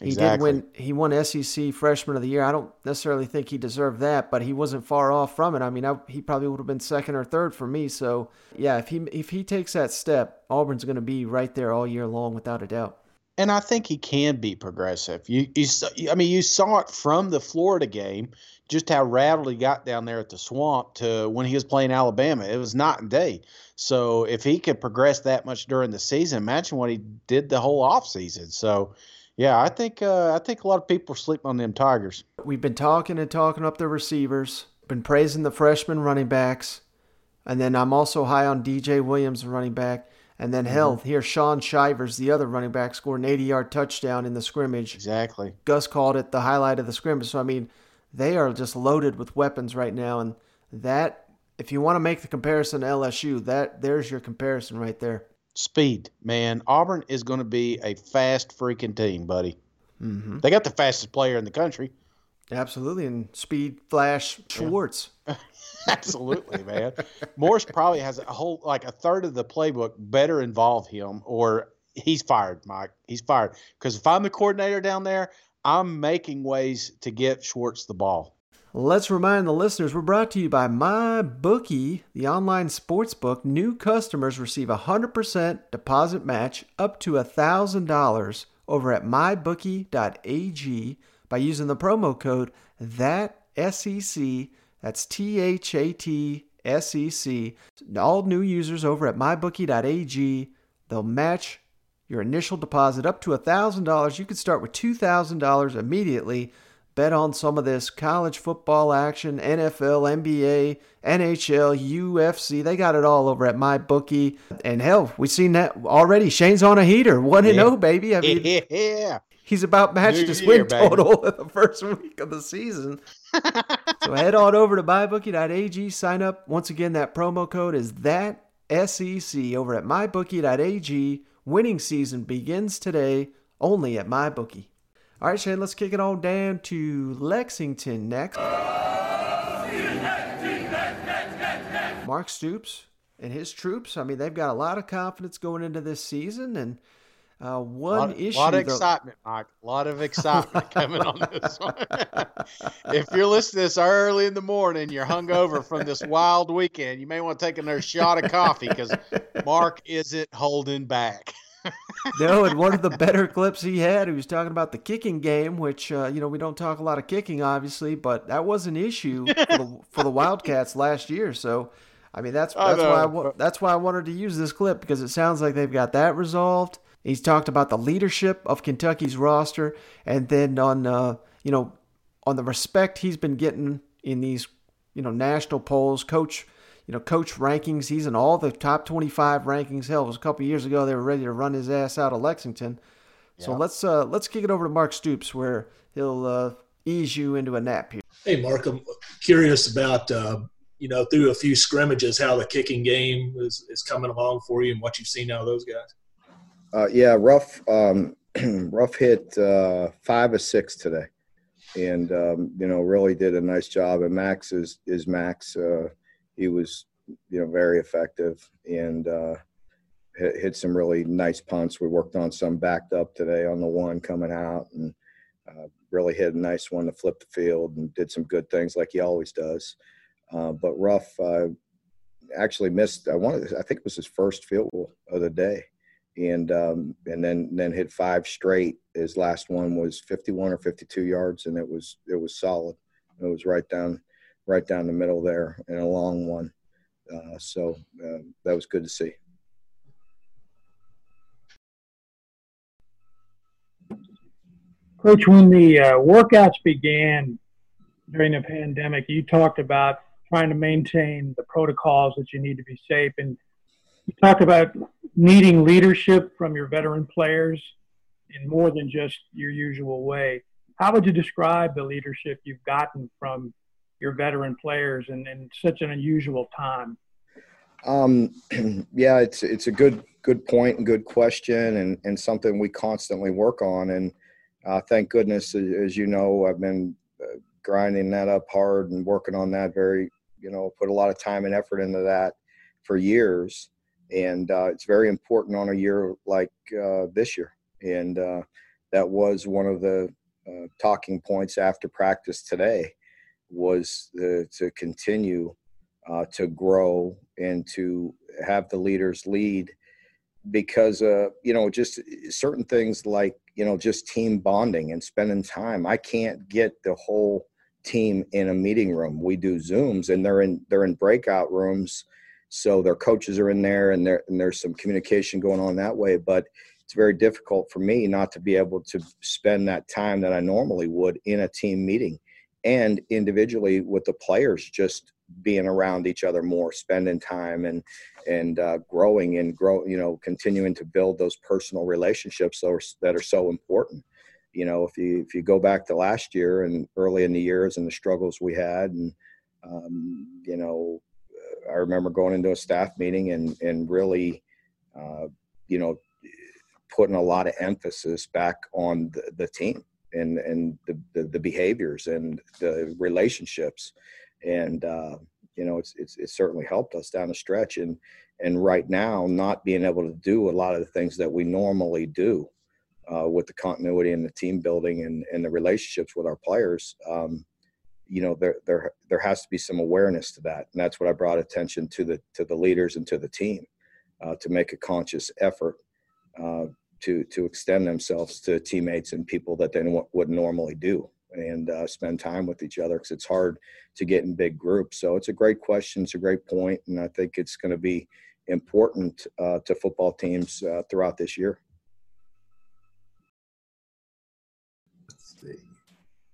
he Exactly. did win. He won SEC Freshman of the Year. I don't necessarily think he deserved that, but he wasn't far off from it. I mean, I, he probably would have been second or third for me. So yeah, if he if he takes that step, Auburn's going to be right there all year long, without a doubt. And I think he can be progressive. You, you, saw- I mean, you saw it from the Florida game, just how rattled he got down there at the swamp to when he was playing Alabama. It was night and day. So if he could progress that much during the season, imagine what he did the whole offseason. So, yeah, I think uh, I think a lot of people are sleeping on them Tigers. We've been talking and talking up the receivers, been praising the freshman running backs, and then I'm also high on DJ Williams, running back. And then hell, here Shaun Shivers, the other running back, scored an 80 yard touchdown in the scrimmage. Exactly. Gus called it the highlight of the scrimmage. So I mean, they are just loaded with weapons right now, and that if you want to make the comparison to LSU, that there's your comparison right there. Speed, man. Auburn is going to be a fast freaking team, buddy. Mm-hmm. They got the fastest player in the country. Absolutely, and speed, flash, Schwartz. [LAUGHS] Absolutely, man. Morris probably has a whole like a third of the playbook better involve him, or he's fired, Mike. He's fired because if I'm the coordinator down there, I'm making ways to get Schwartz the ball. Let's remind the listeners we're brought to you by MyBookie, the online sports book. New customers receive a 100% deposit match up to $1,000 over at mybookie.ag by using the promo code that SEC. That's T H A T SEC. All new users over at mybookie.ag, they'll match your initial deposit up to $1,000. You could start with $2,000 immediately. Bet on some of this college football action, NFL, NBA, NHL, UFC. They got it all over at MyBookie. And hell, we've seen that already. Shane's on a heater. 1 0, baby. I mean, yeah. He's about matched his win baby. total [LAUGHS] in the first week of the season. [LAUGHS] so head on over to mybookie.ag, sign up. Once again, that promo code is that SEC over at mybookie.ag. Winning season begins today only at my bookie. All right, Shane, let's kick it on down to Lexington next. Mark Stoops and his troops, I mean, they've got a lot of confidence going into this season. And uh, one lot, issue. lot of though- excitement, Mike. A lot of excitement [LAUGHS] coming on this one. [LAUGHS] if you're listening to this early in the morning, you're hungover from this wild weekend, you may want to take another shot of coffee because Mark isn't holding back. [LAUGHS] no, and one of the better clips he had, he was talking about the kicking game, which uh, you know we don't talk a lot of kicking, obviously, but that was an issue for the, for the Wildcats last year. So, I mean, that's I that's why I wa- but- that's why I wanted to use this clip because it sounds like they've got that resolved. He's talked about the leadership of Kentucky's roster, and then on uh, you know on the respect he's been getting in these you know national polls, coach you know coach rankings. He's in all the top 25 rankings. Hell, it was a couple years ago they were ready to run his ass out of Lexington. So Yeah. let's uh, let's kick it over to Mark Stoops where he'll uh, ease you into a nap here. Hey, Mark, I'm curious about, uh, you know, through a few scrimmages, how the kicking game is, is coming along for you and what you've seen out of those guys. Uh, yeah, rough. Um, [CLEARS THROAT] rough hit uh, five or six today, and um, you know really did a nice job. And Max is is Max. Uh, he was you know very effective and uh, hit, hit some really nice punts. We worked on some backed up today on the one coming out, and uh, really hit a nice one to flip the field and did some good things like he always does. Uh, but rough uh, actually missed. I wanted. I think it was his first field goal of the day and um, and then then hit five straight. His last one was 51 or 52 yards, and it was it was solid. It was right down right down the middle there, and a long one. Uh, so uh, that was good to see. Coach, when the uh, workouts began during the pandemic, you talked about trying to maintain the protocols that you need to be safe, and you talked about needing leadership from your veteran players in more than just your usual way. How would you describe the leadership you've gotten from your veteran players in, in such an unusual time? Um, [CLEARS THROAT] yeah, it's it's a good good point and good question, and and something we constantly work on. And uh, thank goodness, as, you know, I've been uh, grinding that up hard and working on that very, you know, put a lot of time and effort into that for years. And uh, it's very important on a year like uh, this year. And uh, that was one of the uh, talking points after practice today was to continue uh, to grow and to have the leaders lead because uh, you know just certain things like you know just team bonding and spending time i can't get the whole team in a meeting room we do zooms and they're in they're in breakout rooms so their coaches are in there and there and there's some communication going on that way but it's very difficult for me not to be able to spend that time that i normally would in a team meeting and individually with the players just being around each other more spending time and and uh, growing and grow you know continuing to build those personal relationships that are, that are so important. You know if you if you go back to last year and early in the years and the struggles we had and um, you know i remember going into a staff meeting and and really uh, you know putting a lot of emphasis back on the, the team and and the, the the behaviors and the relationships. And uh, you know it's, it's it's certainly helped us down the stretch. And and right now not being able to do a lot of the things that we normally do uh, with the continuity and the team building and, and the relationships with our players um, you know there there there has to be some awareness to that and that's what I brought attention to the to the leaders and to the team uh, to make a conscious effort uh, to to extend themselves to teammates and people that they would normally do and uh, spend time with each other because it's hard to get in big groups. So it's a great question. It's a great point, and I think it's going to be important uh, to football teams uh, throughout this year.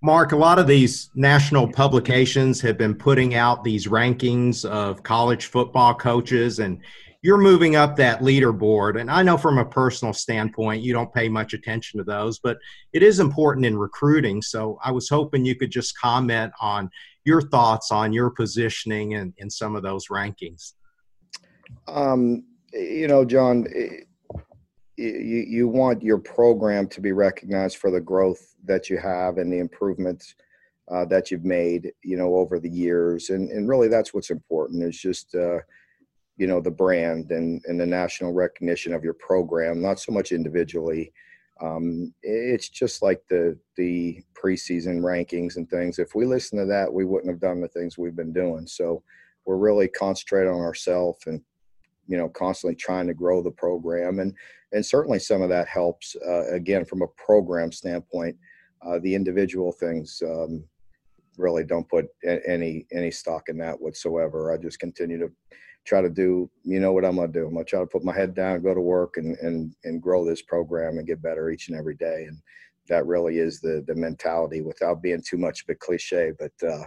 Mark, a lot of these national publications have been putting out these rankings of college football coaches, and you're moving up that leaderboard. And I know from a personal standpoint, you don't pay much attention to those, but it is important in recruiting. So I was hoping you could just comment on your thoughts on your positioning in, in some of those rankings. Um, you know, John, you, you want your program to be recognized for the growth that you have and the improvements uh, that you've made, you know, over the years. And, and really that's what's important is just, uh, you know, the brand and, and the national recognition of your program, not so much individually. Um, it's just like the, the preseason rankings and things. If we listen to that, we wouldn't have done the things we've been doing. So we're really concentrating on ourselves and, you know, constantly trying to grow the program. And, and certainly some of that helps. Uh, again, from a program standpoint, uh, the individual things um, really don't put any any stock in that whatsoever. I just continue to try to do, you know, what I'm gonna do. I'm gonna try to put my head down, go to work, and and and grow this program and get better each and every day. And that really is the the mentality, without being too much of a cliche. But uh,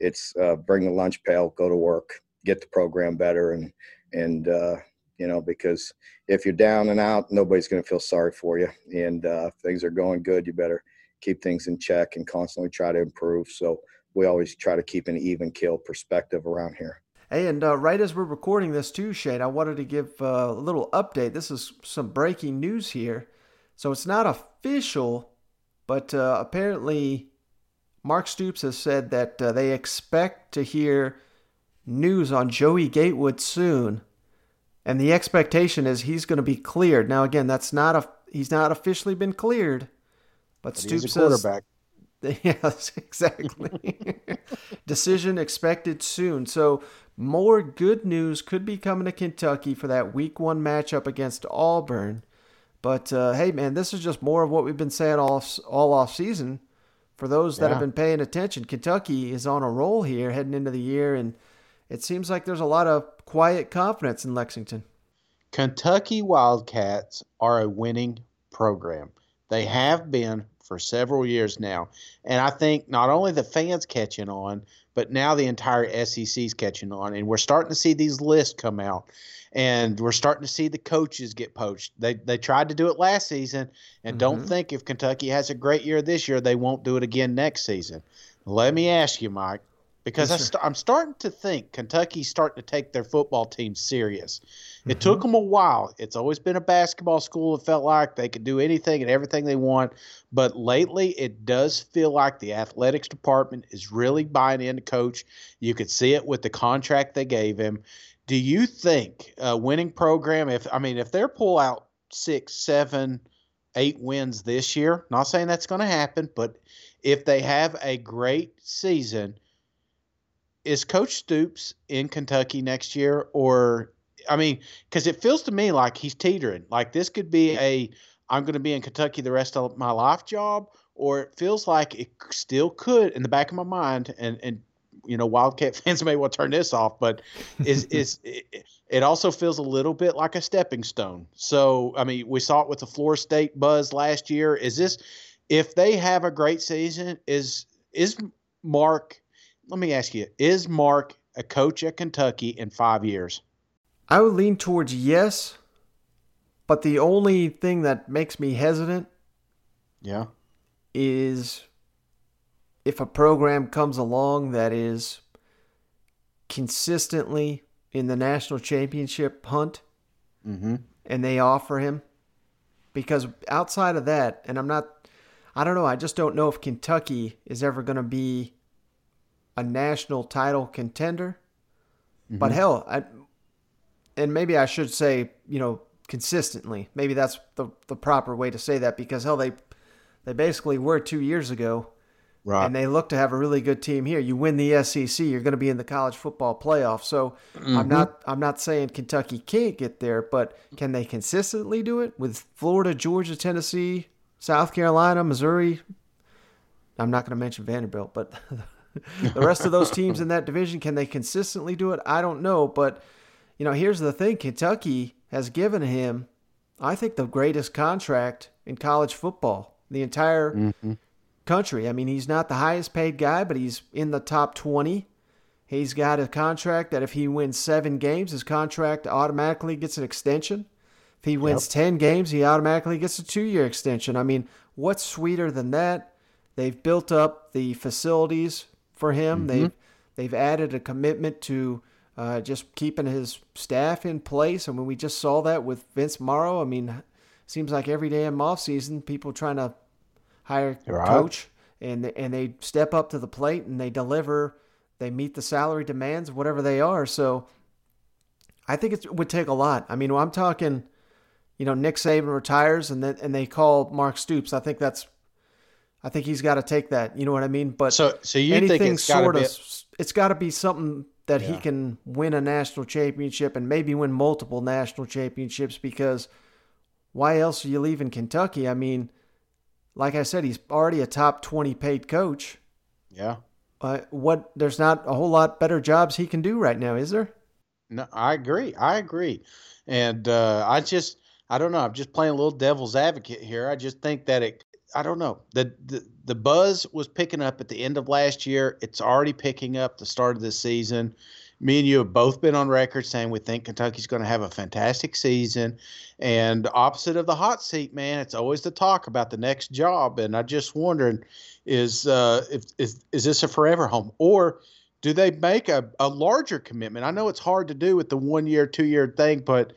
it's uh, bring the lunch pail, go to work, get the program better, and and uh, you know, because if you're down and out, nobody's going to feel sorry for you. And uh, things are going good, you better keep things in check and constantly try to improve. So we always try to keep an even kill perspective around here. Hey, and uh, right as we're recording this too, Shane, I wanted to give uh, a little update. This is some breaking news here. So it's not official, but uh, apparently Mark Stoops has said that uh, they expect to hear news on Joey Gatewood soon and the expectation is he's going to be cleared. Now, again, that's not a he's not officially been cleared, but, But Stoops he's a quarterback. says [LAUGHS] yes, exactly. [LAUGHS] Decision expected soon. So more good news could be coming to Kentucky for that Week One matchup against Auburn. But uh, hey, man, this is just more of what we've been saying all all off season. For those that have been paying attention, Kentucky is on a roll here heading into the year, and it seems like there's a lot of quiet confidence in Lexington. Kentucky Wildcats are a winning program. They have been for several years now. And I think not only the fans catching on, but now the entire SEC's catching on. And we're starting to see these lists come out. And we're starting to see the coaches get poached. They they tried to do it last season, and don't Mhm. think if Kentucky has a great year this year, they won't do it again next season. Let me ask you, Mike, because Yes, I st- I'm starting to think Kentucky's starting to take their football team serious. It mm-hmm. took them a while. It's always been a basketball school. It felt like they could do anything and everything they want. But lately, it does feel like the athletics department is really buying into coach. You could see it with the contract they gave him. Do you think a winning program, if I mean, if they're pull out six, seven, eight wins this year, not saying that's going to happen, but if they have a great season, is Coach Stoops in Kentucky next year, or I mean, because it feels to me like he's teetering. Like this could be a I'm going to be in Kentucky the rest of my life job, or it feels like it still could in the back of my mind. And and you know, Wildcat [LAUGHS] fans may want to turn this off, but is [LAUGHS] is it, it also feels a little bit like a stepping stone. So I mean, we saw it with the Florida State buzz last year. Is this if they have a great season? Is is Mark? Let me ask you: Is Mark a coach at Kentucky in five years? I would lean towards yes, but the only thing that makes me hesitant Yeah. is if a program comes along that is consistently in the national championship hunt Mm-hmm. and they offer him because outside of that and I'm not I don't know I just don't know if Kentucky is ever going to be a national title contender but Mhm. hell I and maybe I should say you know consistently maybe that's the the proper way to say that because hell they they basically were 2 years ago Right. and they look to have a really good team here. You win the SEC, you're going to be in the college football playoff. So I'm Mhm. not I'm not saying Kentucky can't get there, but can they consistently do it with Florida, Georgia, Tennessee, South Carolina, Missouri? I'm not going to mention Vanderbilt, but [LAUGHS] [LAUGHS] the rest of those teams in that division can they consistently do it? I don't know, but you know, here's the thing: Kentucky has given him, I think, the greatest contract in college football, the entire Mm-hmm. country. I mean, he's not the highest paid guy, but he's in the top 20. He's got a contract that if he wins seven games, his contract automatically gets an extension. If he wins 10 games, he automatically gets a two year extension. I mean, what's sweeter than that? They've built up the facilities for him. Mhm. They've they've added a commitment to uh, just keeping his staff in place. I mean, we just saw that with Vince Marrow. I mean, seems like every day in offseason, people trying to hire Right. coach and and they step up to the plate and they deliver. They meet the salary demands, whatever they are. So I think it would take a lot. I mean, I'm talking, you know, Nick Saban retires and then and they call Mark Stoops. I think that's, I think he's got to take that. You know what I mean? But So- so you think anything it's gotta sort be of, it's got to be something that he can win a national championship and maybe win multiple national championships because why else are you leaving Kentucky? I mean, like I said, he's already a top 20 paid coach. Yeah. Uh, what there's not a whole lot better jobs he can do right now, is there? No, I agree. I agree. And uh, I just, I don't know. I'm just playing a little devil's advocate here. I just think that it, I don't know. The, the the buzz was picking up at the end of last year. It's already picking up the start of this season. Me and you have both been on record saying we think Kentucky's going to have a fantastic season. And opposite of the hot seat, man, it's always the talk about the next job. And I just wondering, is uh, if is is this a forever home or do they make a, a larger commitment? I know it's hard to do with the one year, two year thing, but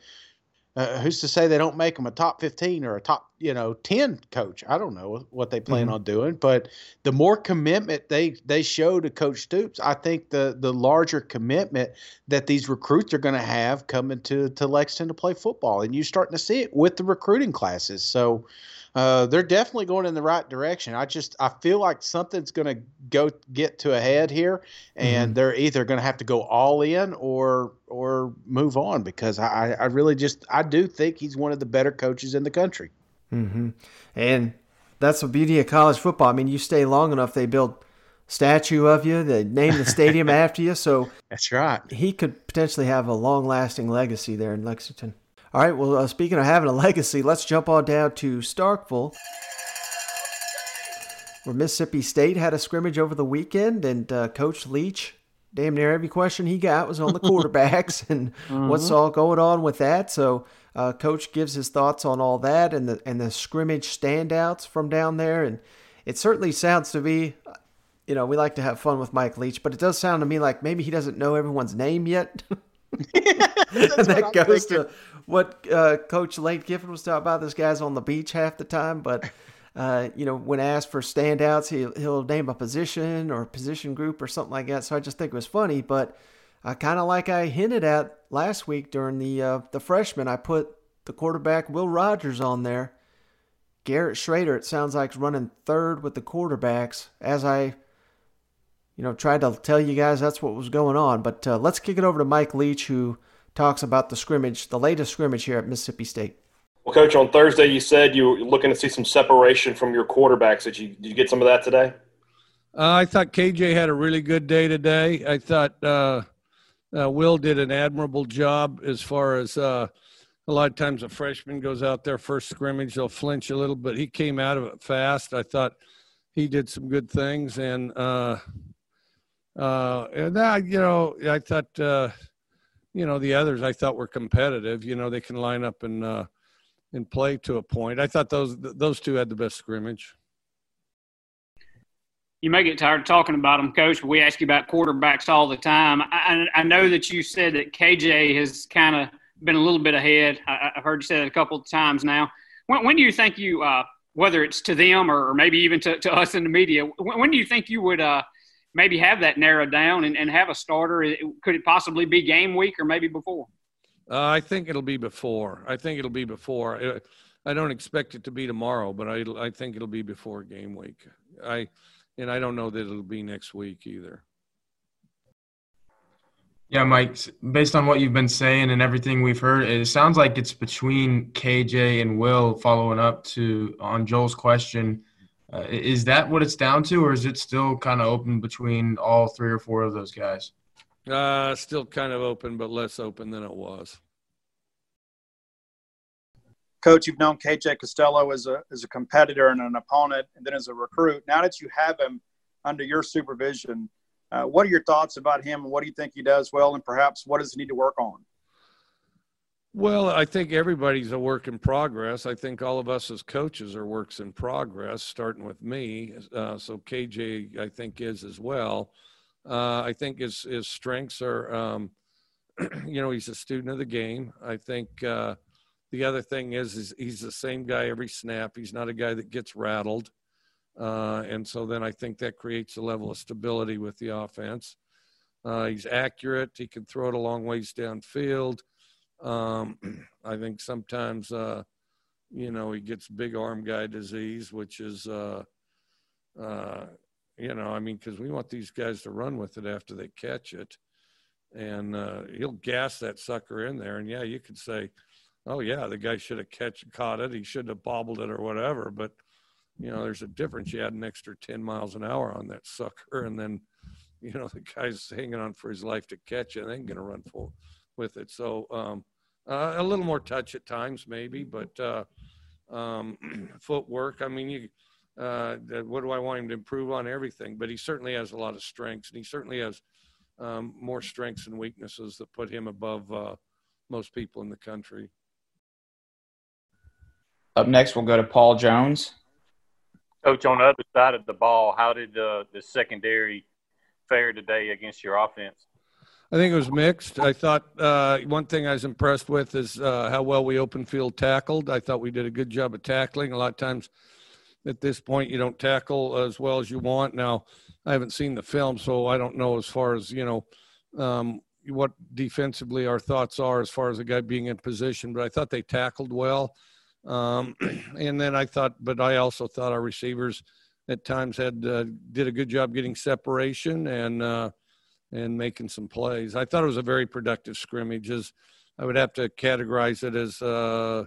uh, who's to say they don't make him a top 15 or a top, you know, 10 coach? I don't know what they plan Mhm. on doing, but the more commitment they they show to Coach Stoops, I think the the larger commitment that these recruits are going to have coming to to Lexington to play football, and you're starting to see it with the recruiting classes. So. Uh, they're definitely going in the right direction. I just I feel like something's going to go get to a head here, and Mhm. they're either going to have to go all in or or move on because I I really just I do think he's one of the better coaches in the country. Mm-hmm. And that's the beauty of college football. I mean, you stay long enough, they build statue of you, they name the stadium [LAUGHS] after you. So that's right. He could potentially have a long lasting legacy there in Lexington. All right. Well, uh, speaking of having a [LAUGHS] legacy, let's jump on down to Starkville, where Mississippi State had a scrimmage over the weekend, and uh, Coach Leach, damn near every question he got was on the [LAUGHS] quarterbacks and what's Mhm. all going on with that. So, uh, Coach gives his thoughts on all that and the and the scrimmage standouts from down there, and it certainly sounds to be. You know, we like to have fun with Mike Leach, but it does sound to me like maybe he doesn't know everyone's name yet. [LAUGHS] and that I'm goes thinking. to what uh, Coach Lane Kiffin was talking about. This guy's on the beach half the time, but [LAUGHS] uh, you know, when asked for standouts, he'll, he'll name a position or position group or something like that. So I just think it was funny, but uh, kind of like I hinted at last week during the uh, the freshman, I put the quarterback Will Rogers on there. Garrett Shrader, it sounds like, is running third with the quarterbacks. As I you know, tried to tell you guys that's what was going on. But uh, let's kick it over to Mike Leach, who talks about the scrimmage, the latest scrimmage here at Mississippi State. Well, Coach, on Thursday you said you were looking to see some separation from your quarterbacks. Did you did you get some of that today? Uh, I thought KJ had a really good day today. I thought uh, uh, Will did an admirable job as far as uh, a lot of times a freshman goes out there first scrimmage, they'll flinch a little, but he came out of it fast. I thought he did some good things, and uh, uh, and that you know I thought uh, you know the others I thought were competitive. You know they can line up and uh, and play to a point. I thought those those two had the best scrimmage. you may get tired of talking about them, Coach, but we ask you about quarterbacks all the time. I, I know that you said that KJ has kind of been a little bit ahead. I, I've heard you say that a couple of times now. When, when do you think you, uh, whether it's to them or, or maybe even to, to us in the media, when, when do you think you would uh, maybe have that narrowed down and, and have a starter? Could it possibly be game week or maybe before? Uh, I think it'll be before. I think it'll be before. Uh, I don't expect it to be tomorrow, but I I think it'll be before game week. I and I don't know that it'll be next week either. Yeah, Mike, based on what you've been saying and everything we've heard, it sounds like it's between KJ and Will following up to on Joel's question. Uh, is that what it's down to, or is it still kind of open between all three or four of those guys? Uh, still kind of open, but less open than it was. Coach, you've known KJ Costello as a as a competitor and an opponent, and then as a recruit. Now that you have him under your supervision, uh, what are your thoughts about him, and what do you think he does well, and perhaps what does he need to work on? Well, I think everybody's a work in progress. I think all of us as coaches are works in progress, starting with me. Uh, so KJ, I think, is as well. Uh, I think his his strengths are, um, [CLEARS THROAT] you know, he's a student of the game. I think uh, the other thing is, is he's the same guy every snap. He's not a guy that gets rattled, uh, and so then I think that creates a level of stability with the offense. Uh, he's accurate. He can throw it a long ways downfield. Um, [CLEARS THROAT] I think sometimes, uh, you know, he gets big arm guy disease, which is, uh, uh, you know, I mean, because we want these guys to run with it after they catch it. And uh, he'll gas that sucker in there. And yeah, you could say, oh, yeah, the guy should have catch, caught it. He should have bobbled it or whatever. But, you know, there's a difference. You add an extra 10 miles an hour on that [LAUGHS] sucker. And then, you know, the guy's hanging on for his life to catch it and then going to run full with it. So, um, uh, a little more touch at times, maybe, but uh, um, [CLEARS THROAT] footwork. I mean, you, uh, what do I want him to improve on? Everything, but he certainly has a lot of strengths, and he certainly has um, more strengths and weaknesses that put him above uh, most people in the country. Up next, we'll go to Paul Jones. Coach, on the other side of the ball, how did uh, the secondary fare today against your offense? I think it was mixed. I thought uh, one thing I was impressed with is uh, how well we open field tackled. I thought we did a good job of tackling. A lot of times at this point, you don't tackle as well as you want. Now, I haven't seen the film, so I don't know as far as, you know, um, what defensively our thoughts are as far as a guy being in position, but I thought they tackled well. Um, [CLEARS THROAT] and then I thought, but I also thought our receivers at times had uh, did a good job getting separation and uh, and making some plays. I thought it was a very productive scrimmage. As I would have to categorize it as uh,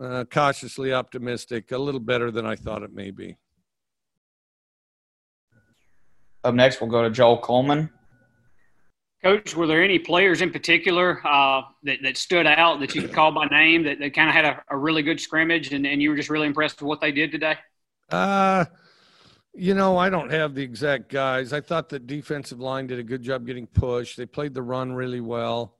uh, cautiously optimistic, a little better than I thought it may be. Up next, we'll go to Joel Coleman. Coach, were there any players in particular uh, that, that stood out that you could call by name that, that kind of had a, a really good scrimmage and, and you were just really impressed with what they did today? Uh, you know, I don't have the exact guys. I thought the defensive line did a good job getting pushed. They played the run really well.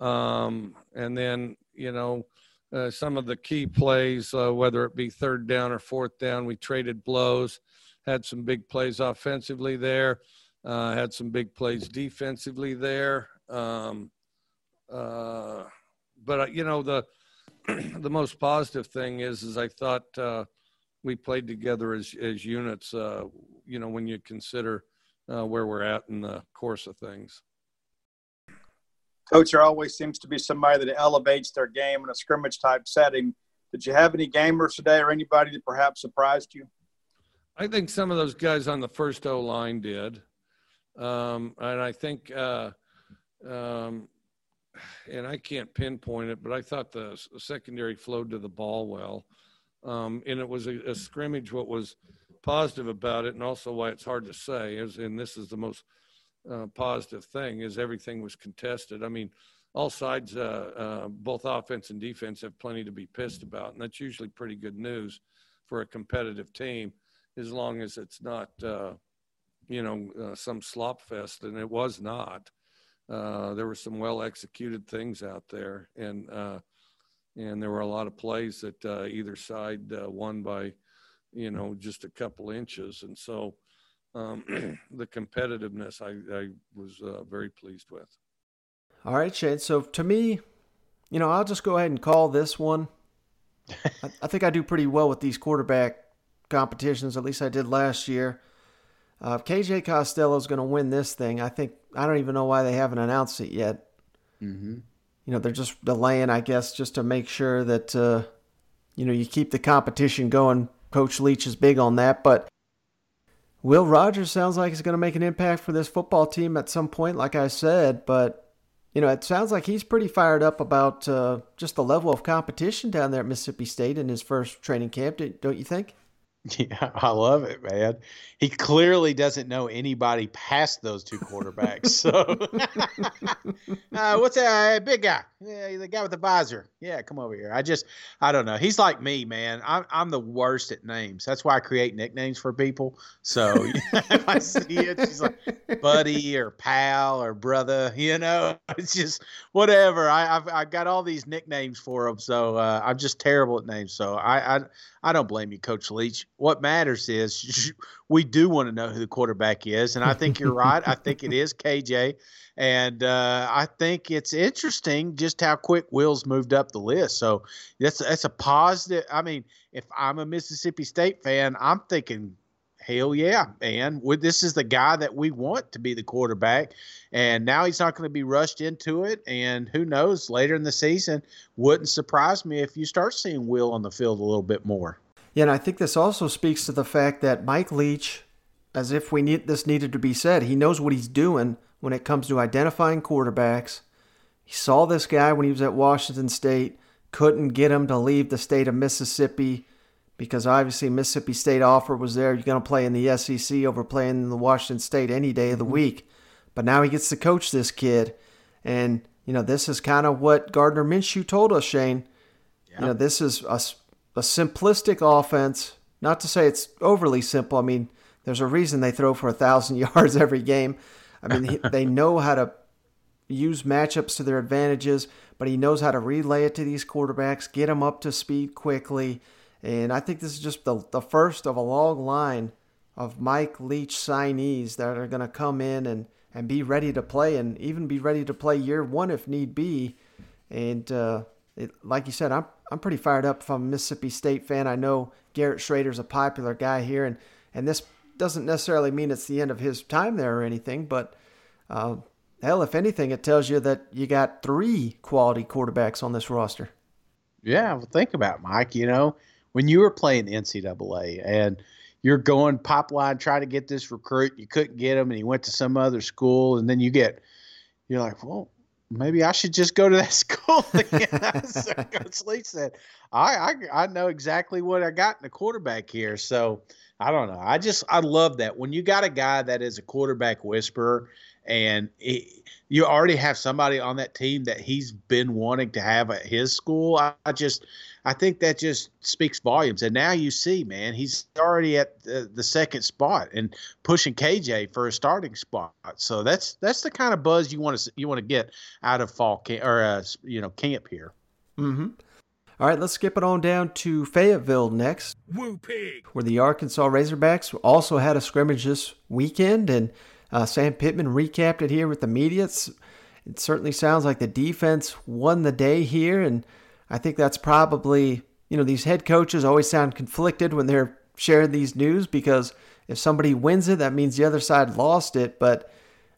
Um, and then, you know, uh, some of the key plays, uh, whether it be third down or fourth down, we traded blows, had some big plays offensively there, uh, had some big plays defensively there. Um, uh, but, uh, you know, the, [CLEARS THROAT] the most positive thing is, is I thought, uh, we played together as as units. Uh, you know, when you consider uh, where we're at in the course of things. Coach, there always seems to be somebody that elevates their game in a scrimmage type setting. Did you have any gamers today, or anybody that perhaps surprised you? I think some of those guys on the first O line did, um, and I think, uh, um, and I can't pinpoint it, but I thought the secondary flowed to the ball well. Um, and it was a, a, scrimmage. What was positive about it, and also why it's hard to say, is and this is the most uh, positive thing, is everything was contested. I mean, all sides, uh, uh, both offense and defense, have plenty to be pissed about, and that's usually pretty good news for a competitive team, as long as it's not, uh, you know, uh, some slop fest, and it was not. Uh, there were some well executed things out there, and and there were a lot of plays that uh, either side uh, won by, you know, just a couple inches, and so um, [CLEARS THROAT] the competitiveness I, I was uh, very pleased with. All right, Shane. So to me, you know, I'll just go ahead and call this one. [LAUGHS] I, I, think I do pretty well with these quarterback competitions. At least I did last year. Uh, if KJ Costello is going to win this thing, I think I don't even know why they haven't announced it yet. Mm-hmm you know they're just delaying, I guess, just to make sure that uh, you know you keep the competition going. Coach Leach is big on that, but Will Rogers sounds like he's going to make an impact for this football team at some point, like I said. But you know, it sounds like he's pretty fired up about uh, just the level of competition down there at Mississippi State in his first training camp. Don't you think? [LAUGHS] Yeah, I love it, man. He clearly doesn't know anybody past those two quarterbacks. [LAUGHS] So, [LAUGHS] uh, what's that uh, big guy? Yeah, the guy with the visor. Yeah, come over here. I just, I don't know. He's like me, man. I'm, I'm the worst at names. That's why I create nicknames for people. So if I see it, she's like buddy or pal or brother. You know, it's just whatever. I, I've, I got all these nicknames for them. So uh, I'm just terrible at names. So I, I, I don't blame you, Coach Leach. What matters is [LAUGHS] we do want to know who the quarterback is, and I think you're [LAUGHS] right. I think it is KJ, and uh, I think it's interesting just how quick Will's moved up the list. So that's that's a positive. I mean, if I'm a Mississippi State fan, I'm thinking. Hell yeah, man. This is the guy that we want to be the quarterback. And now he's not going to be rushed into it. And who knows, later in the season, wouldn't surprise me if you start seeing Will on the field a little bit more. Yeah, and I think this also speaks to the fact that Mike Leach, as if we need this needed to be said, he knows what he's doing when it comes to identifying quarterbacks. He saw this guy when he was at Washington State, couldn't get him to leave the state of Mississippi because obviously Mississippi State offer was there. You're going to play in the SEC over playing in the Washington State any day of the week. But now he gets to coach this kid, and you know this is kind of what Gardner Minshew told us, Shane. You know this is a a simplistic offense. Not to say it's overly simple. I mean, there's a reason they throw for a thousand [LAUGHS] yards every game. I mean, they [LAUGHS] know how to use matchups to their advantages, but he knows how to relay it to these quarterbacks, get them up to speed quickly. And I think this is just the, the first of a long line of Mike Leach signees that are going to come in and, and be ready to play and even be ready to play year one if need be. And uh, it, like you said, I'm I'm pretty fired up if I'm a Mississippi State fan. I know Garrett Shrader's a popular guy here, and and this doesn't necessarily mean it's the end of his time there or anything, but uh, hell, if anything, it tells you that you got three quality quarterbacks on this roster. Yeah, well, think about it, Mike. You know, when you were playing NCAA and you're going pop line, trying to get this recruit, you couldn't get him, and he went to some other school, and then you get, you're like, well, maybe I should just go to that [LAUGHS] school again. so Coach Lee said, I, I I know exactly what I got in the quarterback here. So I don't know. I just I love that when you got a guy that is a quarterback whisperer and it, you already have somebody on that team that he's been wanting to have at his school. I, I just I think that just speaks volumes. And now you see, man, he's already at the, the, second spot and pushing KJ for a starting spot. So that's that's the kind of buzz you want to you want to get out of fall camp or uh, you know camp here. Mm-hmm. All right, let's skip it on down to Fayetteville next, Woo pig. where the Arkansas Razorbacks also had a scrimmage this weekend, and uh, Sam Pittman recapped it here with the media. It's, it certainly sounds like the defense won the day here, and I think that's probably, you know, these head coaches always sound conflicted when they're sharing these news because if somebody wins it, that means the other side lost it. But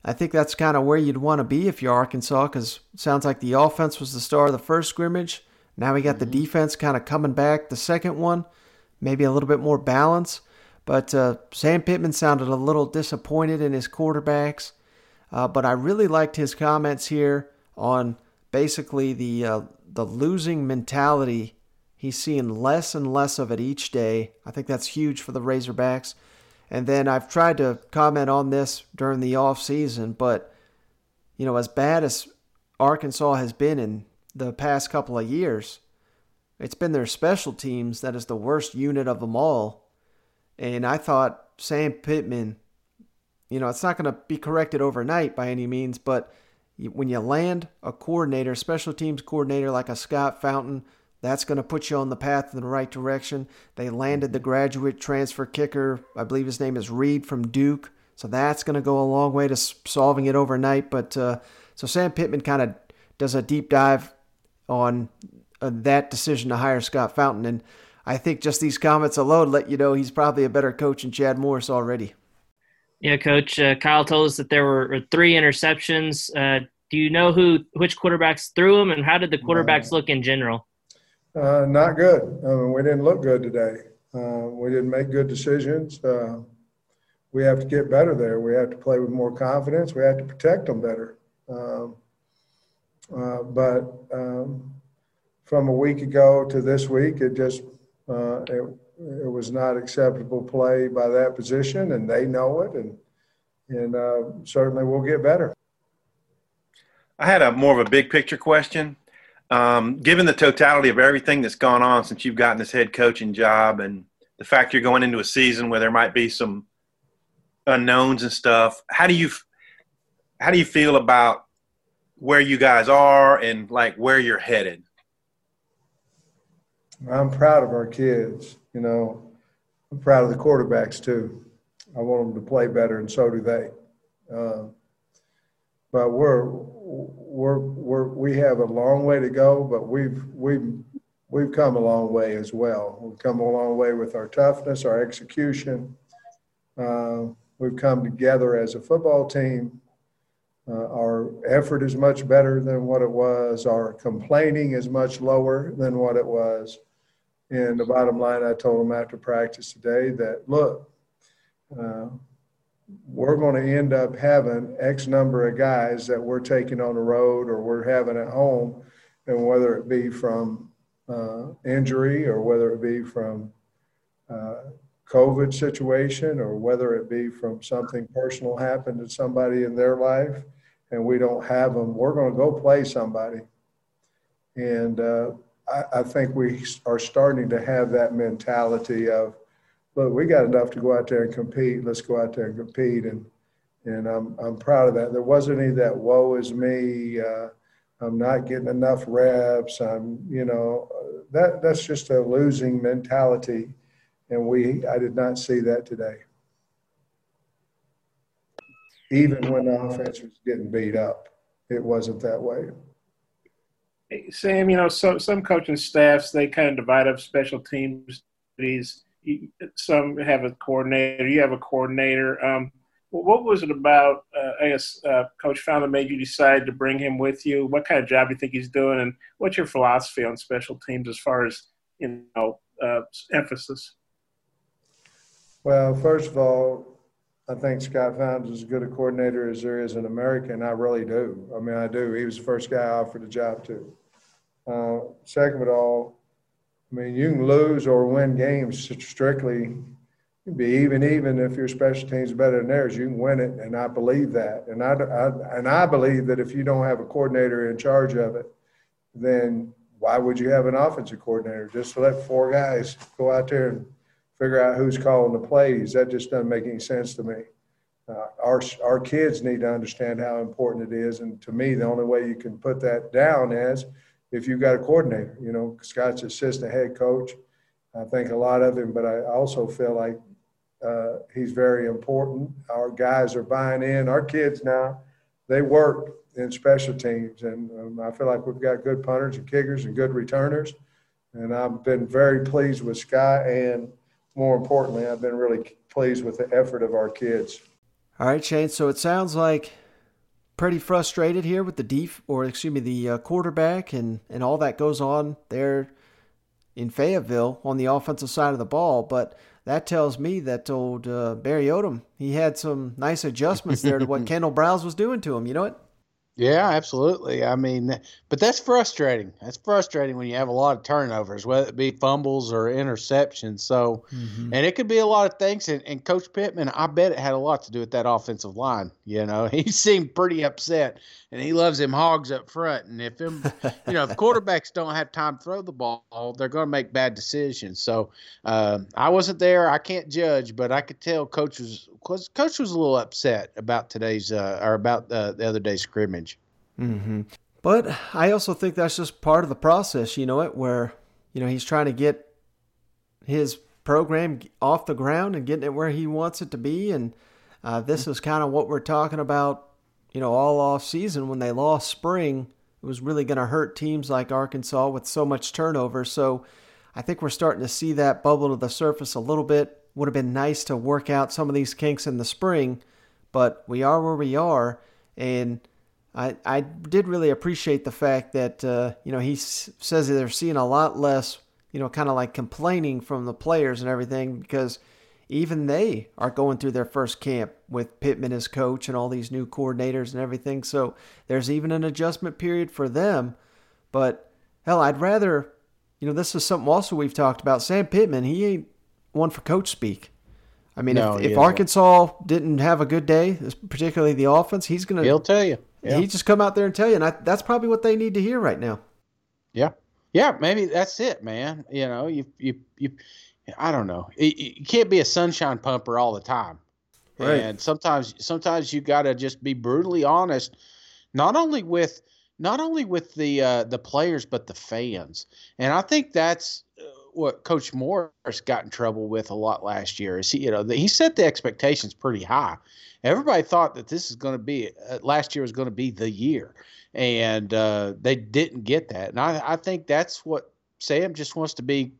I think that's kind of where you'd want to be if you're Arkansas because sounds like the offense was the star of the first scrimmage. Now we got the mm-hmm. defense kind of coming back the second one, maybe a little bit more balance. But uh, Sam Pittman sounded a little disappointed in his quarterbacks. Uh, but I really liked his comments here on basically the uh, the losing mentality. He's seeing less and less of it each day. I think that's huge for the Razorbacks. And then I've tried to comment on this during the off season, but you know, as bad as Arkansas has been in the past couple of years, it's been their special teams that is the worst unit of them all. And I thought Sam Pittman, you know, it's not going to be corrected overnight by any means, but when you land a coordinator, special teams coordinator like a Scott Fountain, that's going to put you on the path in the right direction. They landed the graduate transfer kicker, I believe his name is Reed from Duke, so that's going to go a long way to solving it overnight. But uh, so Sam Pittman kind of does a deep dive on uh, that decision to hire Scott Fountain, and I think just these comments alone let you know he's probably a better coach than Chad Morris already. Yeah, Coach. Uh, Kyle told us that there were three interceptions. Uh, do you know who which quarterbacks threw them, and how did the quarterbacks look in general? Uh, not good. I mean, we didn't look good today. Uh, we didn't make good decisions. Uh, we have to get better there. We have to play with more confidence. We have to protect them better. Um, uh, but um, from a week ago to this week, it just it, it was not acceptable play by that position, and they know it, and and uh, certainly we'll get better. I had a more of a big picture question. Um, given the totality of everything that's gone on since you've gotten this head coaching job, and the fact you're going into a season where there might be some unknowns and stuff, how do you how do you feel about where you guys are and like where you're headed? I'm proud of our kids. You know, I'm proud of the quarterbacks too. I want them to play better, and so do they. Uh, but we're we're we're we have a long way to go, but we've we've we've come a long way as well. We've come a long way with our toughness, our execution. Uh, we've come together as a football team. Uh, our effort is much better than what it was. Our complaining is much lower than what it was. And the bottom line, I told them after practice today that look, uh, we're going to end up having X number of guys that we're taking on the road or we're having at home, and whether it be from uh, injury or whether it be from uh, COVID situation or whether it be from something personal happened to somebody in their life, and we don't have them, we're going to go play somebody. And uh, I, I think we are starting to have that mentality of, look, we got enough to go out there and compete. Let's go out there and compete. And and I'm I'm proud of that. There wasn't any that woe is me. Uh, I'm not getting enough reps. I'm you know that that's just a losing mentality, and we I did not see that today. Even when the offense was getting beat up, it wasn't that way. Sam, you know, so some coaching staffs they kind of divide up special teams. These some have a coordinator. You have a coordinator. Um, what was it about? Uh, I guess uh, Coach Fowler made you decide to bring him with you. What kind of job do you think he's doing, and what's your philosophy on special teams as far as you know uh, emphasis? Well, first of all, I think Scott Fountain is as good a coordinator as there is in America, and I really do. I mean, I do. He was the first guy I offered the job to. Uh, second of all, I mean, you can lose or win games strictly. Be even, even if your special teams better than theirs, you can win it, and I believe that. And I, I, and I believe that if you don't have a coordinator in charge of it, then why would you have an offensive coordinator? Just let four guys go out there and figure out who's calling the plays. That just doesn't make any sense to me. Uh, our our kids need to understand how important it is, and to me, the only way you can put that down is if you've got a coordinator. You know, Scott's assistant head coach. I think a lot of him, but I also feel like uh, he's very important. Our guys are buying in. Our kids now, they work in special teams, and um, I feel like we've got good punters and kickers and good returners. And I've been very pleased with Scott, and more importantly, I've been really pleased with the effort of our kids. All right, Shane. So it sounds like pretty frustrated here with the def or excuse me the uh, quarterback and and all that goes on there in Fayetteville on the offensive side of the ball. But that tells me that old uh, Barry Odom he had some nice adjustments there to what [LAUGHS] Kendall Briles was doing to him. You know what? Yeah, absolutely. I mean, but that's frustrating. That's frustrating when you have a lot of turnovers, whether it be fumbles or interceptions. So, mm-hmm. and it could be a lot of things. And, and, Coach Pittman, I bet it had a lot to do with that offensive line. You know, [LAUGHS] he seemed pretty upset, and he loves him hogs up front. And if them, you know, if [LAUGHS] quarterbacks don't have time to throw the ball, they're going to make bad decisions. So, uh, I wasn't there. I can't judge, but I could tell Coach was Coach was a little upset about today's uh, or about uh, the other day's scrimmage. Mm-hmm. But I also think that's just part of the process, you know it, where you know he's trying to get his program off the ground and getting it where he wants it to be, and uh, this is kind of what we're talking about, you know, all off season when they lost spring. It was really going to hurt teams like Arkansas with so much turnover. So I think we're starting to see that bubble to the surface a little bit. Would have been nice to work out some of these kinks in the spring, but we are where we are, and I, I did really appreciate the fact that uh, you know he s- says they're seeing a lot less you know kind of like complaining from the players and everything because even they are going through their first camp with Pittman as coach and all these new coordinators and everything. So there's even an adjustment period for them. But hell I'd rather you know this is something also we've talked about. Sam Pittman he ain't one for coach speak. I mean, No, if, if. Arkansas didn't have a good day, particularly the offense, he's gonna He'll tell you. Yeah. He just come out there and tell you, and I, that's probably what they need to hear right now. Yeah, yeah, maybe that's it, man. You know, you you you. I don't know. You- You can't be a sunshine pumper all the time, Right. and sometimes sometimes you got to just be brutally honest, not only with not only with the uh, the players but the fans. And I think that's what Coach Morris got in trouble with a lot last year. Is he you know he set the expectations pretty high. Everybody thought that this is going to be uh, last year was going to be the year, and uh, they didn't get that. And I, I think that's what Sam just wants to be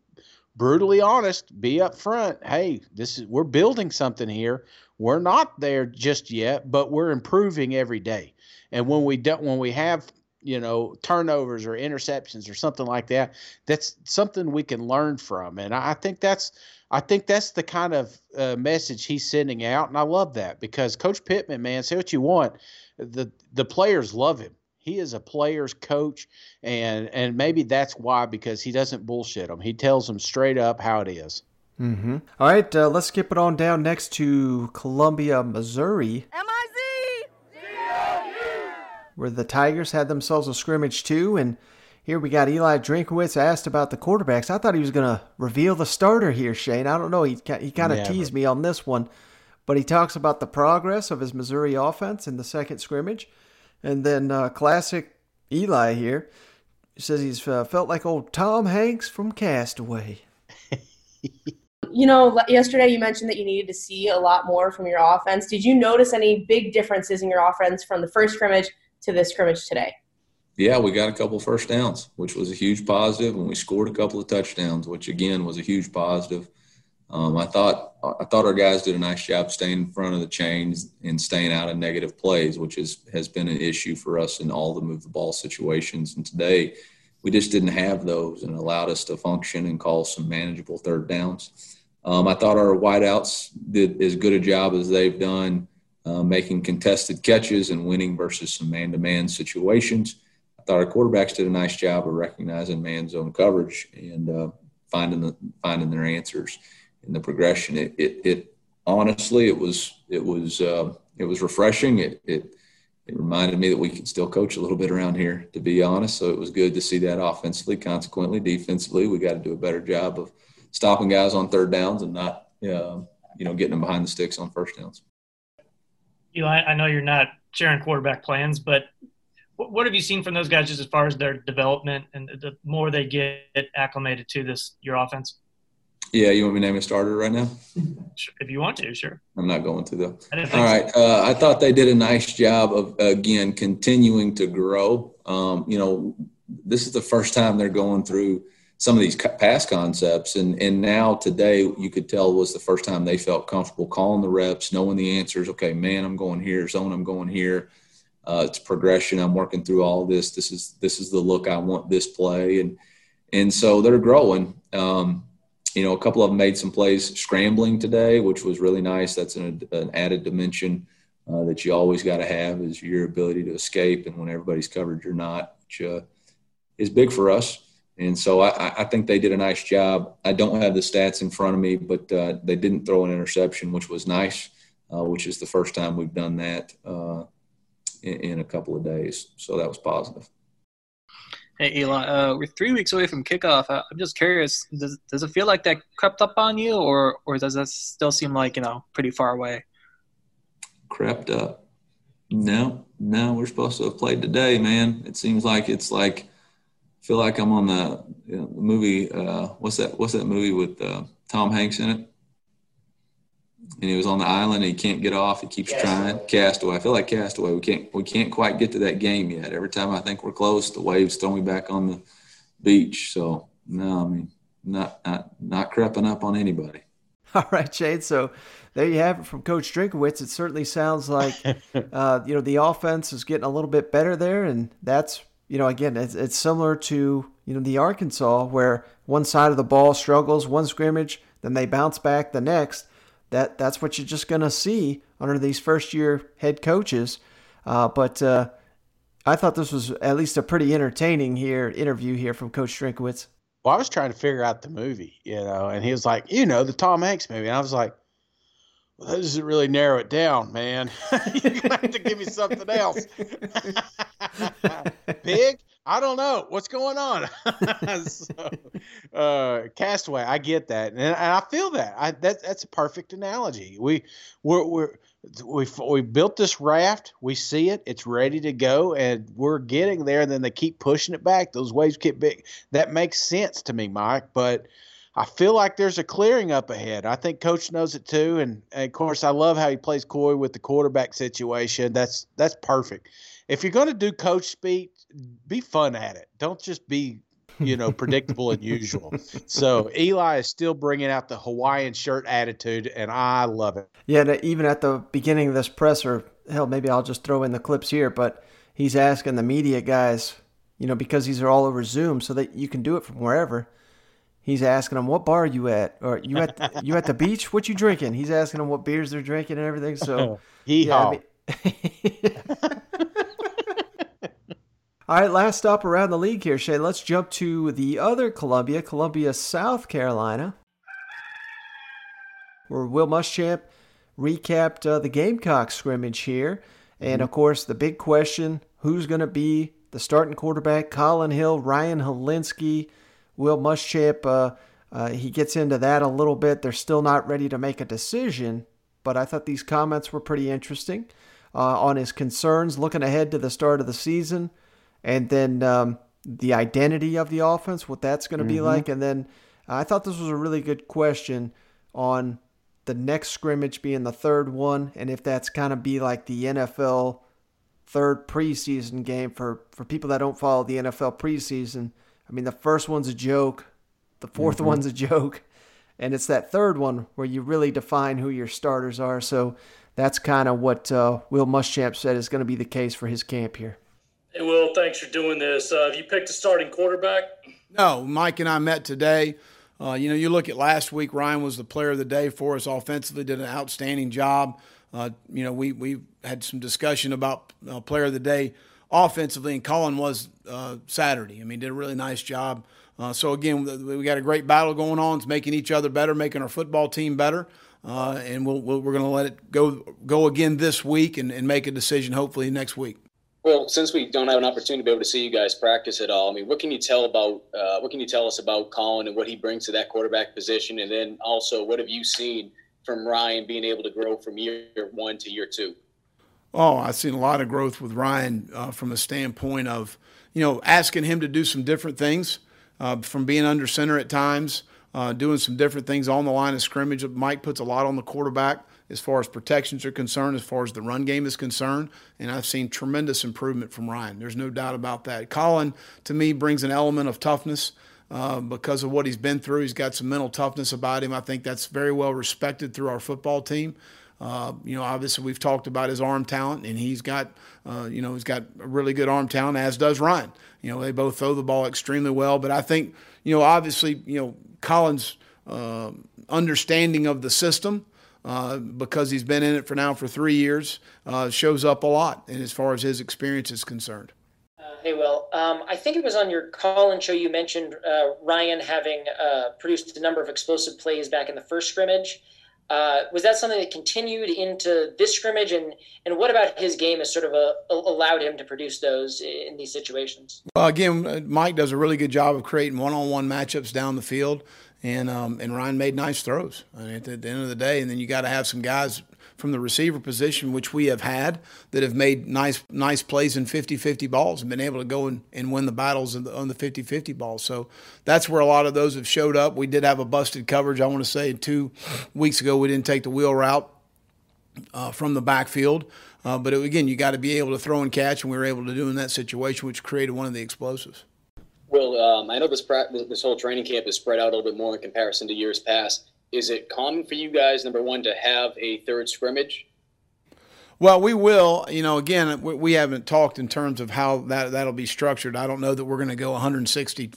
brutally honest, be upfront. Hey, this is we're building something here. We're not there just yet, but we're improving every day. And when we don't, when we have you know turnovers or interceptions or something like that, that's something we can learn from. And I I think that's I think that's the kind of uh, message he's sending out, and I love that because Coach Pittman, man, say what you want, the the players love him. He is a player's coach, and and maybe that's why because he doesn't bullshit them. He tells them straight up how it is. Mm-hmm. All right, uh, let's skip it on down next to Columbia, Missouri. Where the Tigers had themselves a scrimmage too, and here we got Eli Drinkwitz asked about the quarterbacks. I thought he was going to reveal the starter here, Shane. I don't know. He he kind of Never. teased me on this one, but he talks about the progress of his Missouri offense in the second scrimmage, and then uh, classic Eli here says he's uh, felt like old Tom Hanks from Castaway. [LAUGHS] You know, yesterday you mentioned that you needed to see a lot more from your offense. Did you notice any big differences in your offense from the first scrimmage to this scrimmage today? yeah, we got a couple first downs, which was a huge positive, and we scored a couple of touchdowns, which again was a huge positive. Um, I thought I thought our guys did a nice job staying in front of the chains and staying out of negative plays, which is has been an issue for us in all the move the ball situations. And today, we just didn't have those, and allowed us to function and call some manageable third downs. Um, I thought our wideouts did as good a job as they've done, uh, making contested catches and winning versus some man-to-man situations. I thought our quarterbacks did a nice job of recognizing man zone coverage and uh, finding the finding their answers in the progression. It, it, it honestly, it was it was uh, it was refreshing. It, it it reminded me that we can still coach a little bit around here, to be honest. So it was good to see that offensively. Consequently, defensively, we got to do a better job of stopping guys on third downs and not uh, you know getting them behind the sticks on first downs. Eli, I know you're not sharing quarterback plans, but what, what have you seen from those guys just as far as their development and the more they get acclimated to this your offense? Yeah, you want me to name a starter right now? If you want to, sure. I'm not going to though. All right. Uh, I thought they did a nice job of again continuing to grow. Um, you know, this is the first time they're going through some of these past concepts, and and now today you could tell was the first time they felt comfortable calling the reps, knowing the answers. Okay, man, I'm going here. Zone, I'm going here. Uh, it's progression. I'm working through all this. This is this is the look I want this play, and and so they're growing. Um, you know, a couple of them made some plays scrambling today, which was really nice. That's an, an added dimension uh, that you always got to have is your ability to escape, and when everybody's covered, you're not, which uh, is big for us. And so I, I think they did a nice job. I don't have the stats in front of me, but uh, they didn't throw an interception, which was nice, uh, which is the first time we've done that uh, in, in a couple of days. So that was positive. Hey Eli, uh, we're three weeks away from kickoff. I'm just curious, does does it feel like that crept up on you, or or does that still seem like you know pretty far away? crept up. No, no, we're supposed to have played today, man. It seems like it's like feel like I'm on the, you know, the movie. Uh, what's that? What's that movie with uh, Tom Hanks in it? And he was on the island. And he can't get off. He keeps trying. Castaway. I feel like Castaway. We can't. We can't quite get to that game yet. Every time I think we're close, the waves throw me back on the beach. So no, I mean, not not not creeping up on anybody. [LAUGHS] All right, Shane. So there you have it from Coach Drinkwitz. It certainly sounds like [LAUGHS] uh, you know the offense is getting a little bit better there, and that's you know again it's, it's similar to you know the Arkansas where one side of the ball struggles one scrimmage, then they bounce back the next. That that's what you're just gonna see under these first year head coaches. Uh, but uh, I thought this was at least a pretty entertaining here interview here from Coach Drinkwitz. Well, I was trying to figure out the movie, you know, and he was like, you know, the Tom Hanks movie. And I was like, well, that doesn't really narrow it down, man. [LAUGHS] You're gonna have to give me something else. [LAUGHS] Big? I don't know what's going on. [LAUGHS] so, uh, Castaway, I get that, and, I feel that. I that that's a perfect analogy. We we're, we're we we built this raft. We see it. It's ready to go, and we're getting there. And then they keep pushing it back. Those waves get big. That makes sense to me, Mike. But I feel like there's a clearing up ahead. I think Coach knows it too. And, and of course, I love how he plays coy with the quarterback situation. That's that's perfect. If you're going to do coach speak, be fun at it. Don't just be you know, predictable and usual. [LAUGHS] So Eli is still bringing out the Hawaiian shirt attitude, and I love it. Yeah, even at the beginning of this presser, hell, maybe I'll just throw in the clips here, but he's asking the media guys, you know, because these are all over Zoom, so that you can do it from wherever. He's asking them, "What bar are you at? Or you at [LAUGHS] you at the beach? What you drinking?" He's asking them what beers they're drinking and everything. So, [LAUGHS] yeah, I mean, All right, last stop around the league here, Shay. Let's jump to the other Columbia, Columbia, South Carolina, where Will Muschamp recapped uh, the Gamecock scrimmage here. And of course, the big question who's going to be the starting quarterback? Collin Hill, Ryan Hilinski, Will Muschamp. Uh, uh, he gets into that a little bit. They're still not ready to make a decision, but I thought these comments were pretty interesting uh, on his concerns looking ahead to the start of the season and then um, the identity of the offense, what that's going to be Mm-hmm. like. And then I thought this was a really good question on the next scrimmage being the third one, and if that's kind of be like the NFL third preseason game for, for people that don't follow the NFL preseason. I mean, the first one's a joke, the 4th Mhm. one's a joke, and it's that third one where you really define who your starters are. So that's kind of what uh, Will Muschamp said is going to be the case for his camp here. Hey, Will, thanks for doing this. Uh, have you picked a starting quarterback? No, Mike and I met today. Uh, you know, you look at last week, Ryan was the player of the day for us offensively, did an outstanding job. Uh, you know, we, we had some discussion about uh, player of the day offensively, and Collin was uh, Saturday. I mean, did a really nice job. Uh, so, again, we got a great battle going on. It's making each other better, making our football team better. And we'll, we'll, we're going to let it go go again this week and, and make a decision hopefully next week. Well, since we don't have an opportunity to be able to see you guys practice at all, I mean, what can you tell about uh, what can you tell us about Collin and what he brings to that quarterback position, and then also what have you seen from Ryan being able to grow from year one to year two? Oh, I've seen a lot of growth with Ryan uh, from a standpoint of, you know, asking him to do some different things, uh, from being under center at times, uh, doing some different things on the line of scrimmage. Mike puts a lot on the quarterback as far as protections are concerned, as far as the run game is concerned, and I've seen tremendous improvement from Ryan. There's no doubt about that. Collin, to me, brings an element of toughness. Uh, because of what he's been through, he's got some mental toughness about him. I think that's very well respected through our football team. Uh, you know, obviously we've talked about his arm talent, and he's got, uh, you know, he's got a really good arm talent, as does Ryan. You know, they both throw the ball extremely well. But I think, you know, obviously, you know, Collin's uh, understanding of the system, uh, because he's been in it for now for three years, uh, shows up a lot, and as far as his experience is concerned. Hey, Will. Um, I think it was on your call and show you mentioned uh, Ryan having uh, produced a number of explosive plays back in the first scrimmage. Uh, was that something that continued into this scrimmage, and and what about his game has sort of uh allowed him to produce those in these situations? Well, again, uh, Mike does a really good job of creating one-on-one matchups down the field, and um, and Ryan made nice throws. I mean, at the, at the end of the day, and then you got to have some guys from the receiver position, which we have had, that have made nice nice plays in 50-50 balls and been able to go and, and win the battles the, on the 50-50 balls. So that's where a lot of those have showed up. We did have a busted coverage. I want to say two weeks ago we didn't take the wheel route uh, from the backfield. Uh, but it, again, you got to be able to throw and catch, and we were able to do in that situation, which created one of the explosives. Will, um, I know this pra- this whole training camp is spread out a little bit more in comparison to years past. Is it common for you guys, number one, to have a third scrimmage? Well, we will. You know, again, we, haven't talked in terms of how that that'll be structured. I don't know that we're going to go 160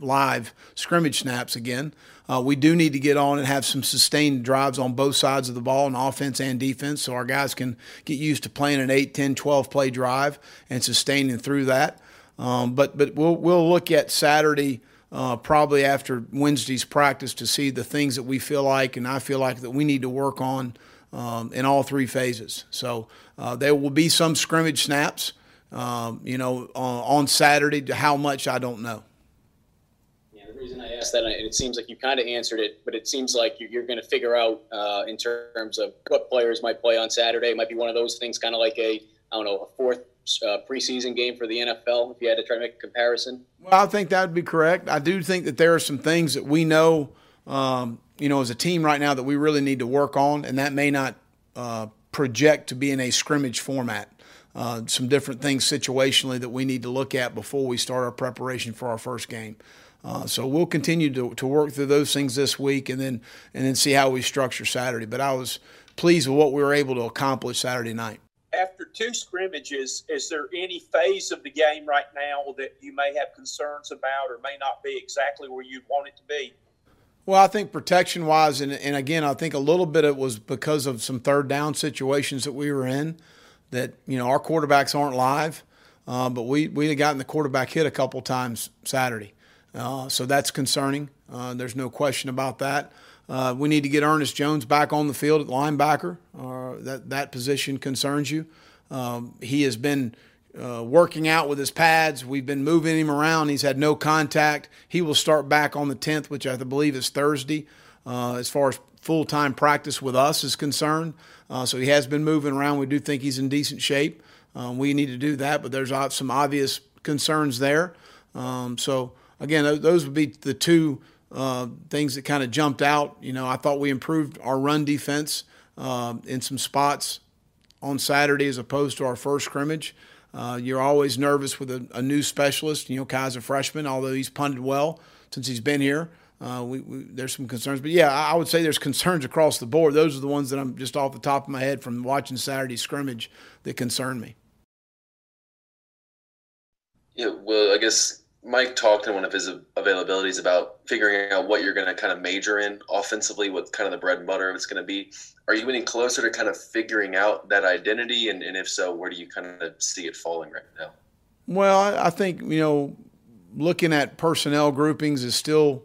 live scrimmage snaps again. Uh, we do need to get on and have some sustained drives on both sides of the ball, on offense and defense, so our guys can get used to playing an 8, 10, 12 play drive and sustaining through that. Um, but but we'll we'll look at Saturday uh, probably after Wednesday's practice to see the things that we feel like and I feel like that we need to work on um, in all three phases. So uh, there will be some scrimmage snaps, um, you know, uh, on Saturday. How much I don't know. Yeah, the reason I asked that, and it seems like you kind of answered it, but it seems like you're going to figure out uh, in terms of what players might play on Saturday. It might be one of those things, kind of like a I don't know, a fourth uh, preseason game for the NFL. If you had to try to make a comparison. Well, I think that would be correct. I do think that there are some things that we know, um, you know, as a team right now that we really need to work on, and that may not uh, project to be in a scrimmage format. Uh, some different things situationally that we need to look at before we start our preparation for our first game. Uh, so we'll continue to, to work through those things this week and then and then see how we structure Saturday. But I was pleased with what we were able to accomplish Saturday night two scrimmages, is there any phase of the game right now that you may have concerns about or may not be exactly where you'd want it to be? Well, I think protection wise, and, and again, I think a little bit it was because of some third down situations that we were in that, you know, our quarterbacks aren't live, uh, but we, we had gotten the quarterback hit a couple times Saturday. Uh, so that's concerning. Uh, there's no question about that. Uh, we need to get Ernest Jones back on the field at linebacker. Uh, that that position concerns you. Um, he has been uh, working out with his pads. We've been moving him around. He's had no contact. He will start back on the 10th, which I believe is Thursday, uh, as far as full time practice with us is concerned. Uh, so he has been moving around. We do think he's in decent shape. Um, we need to do that, but there's some obvious concerns there. Um, so again, those would be the two uh, things that kind of jumped out. You know, I thought we improved our run defense uh, in some spots on Saturday as opposed to our first scrimmage. Uh, you're always nervous with a, a, new specialist. You know, Kai's a freshman, although he's punted well since he's been here. Uh, we, we, there's some concerns, but yeah, I would say there's concerns across the board. Those are the ones that I'm just off the top of my head from watching Saturday scrimmage that concern me. Yeah, well, I guess Mike talked in one of his availabilities about figuring out what you're going to kind of major in offensively, what kind of the bread and butter of it's going to be. Are you any closer to kind of figuring out that identity? And, and if so, where do you kind of see it falling right now? Well, I think, you know, looking at personnel groupings is still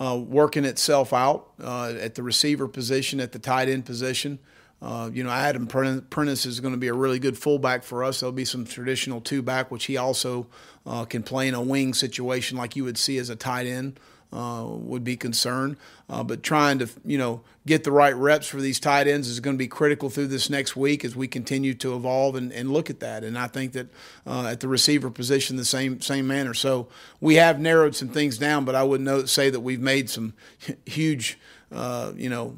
uh, working itself out uh, at the receiver position, at the tight end position. Uh, you know, Adam Prentice is going to be a really good fullback for us. There'll be some traditional two back, which he also uh, can play in a wing situation like you would see as a tight end. Uh, would be concerned, uh, but trying to you know get the right reps for these tight ends is going to be critical through this next week as we continue to evolve and, and look at that. And I think that uh, at the receiver position, the same same manner. So we have narrowed some things down, but I wouldn't say that we've made some [LAUGHS] huge uh, you know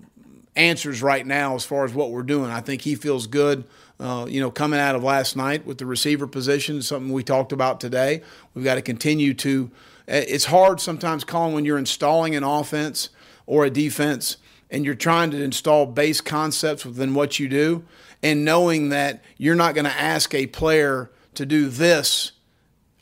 answers right now as far as what we're doing. I think he feels good. Uh, you know, coming out of last night with the receiver position, something we talked about today. We've got to continue to. Eh, it's hard sometimes, Colin, when you're installing an offense or a defense and you're trying to install base concepts within what you do, and knowing that you're not going to ask a player to do this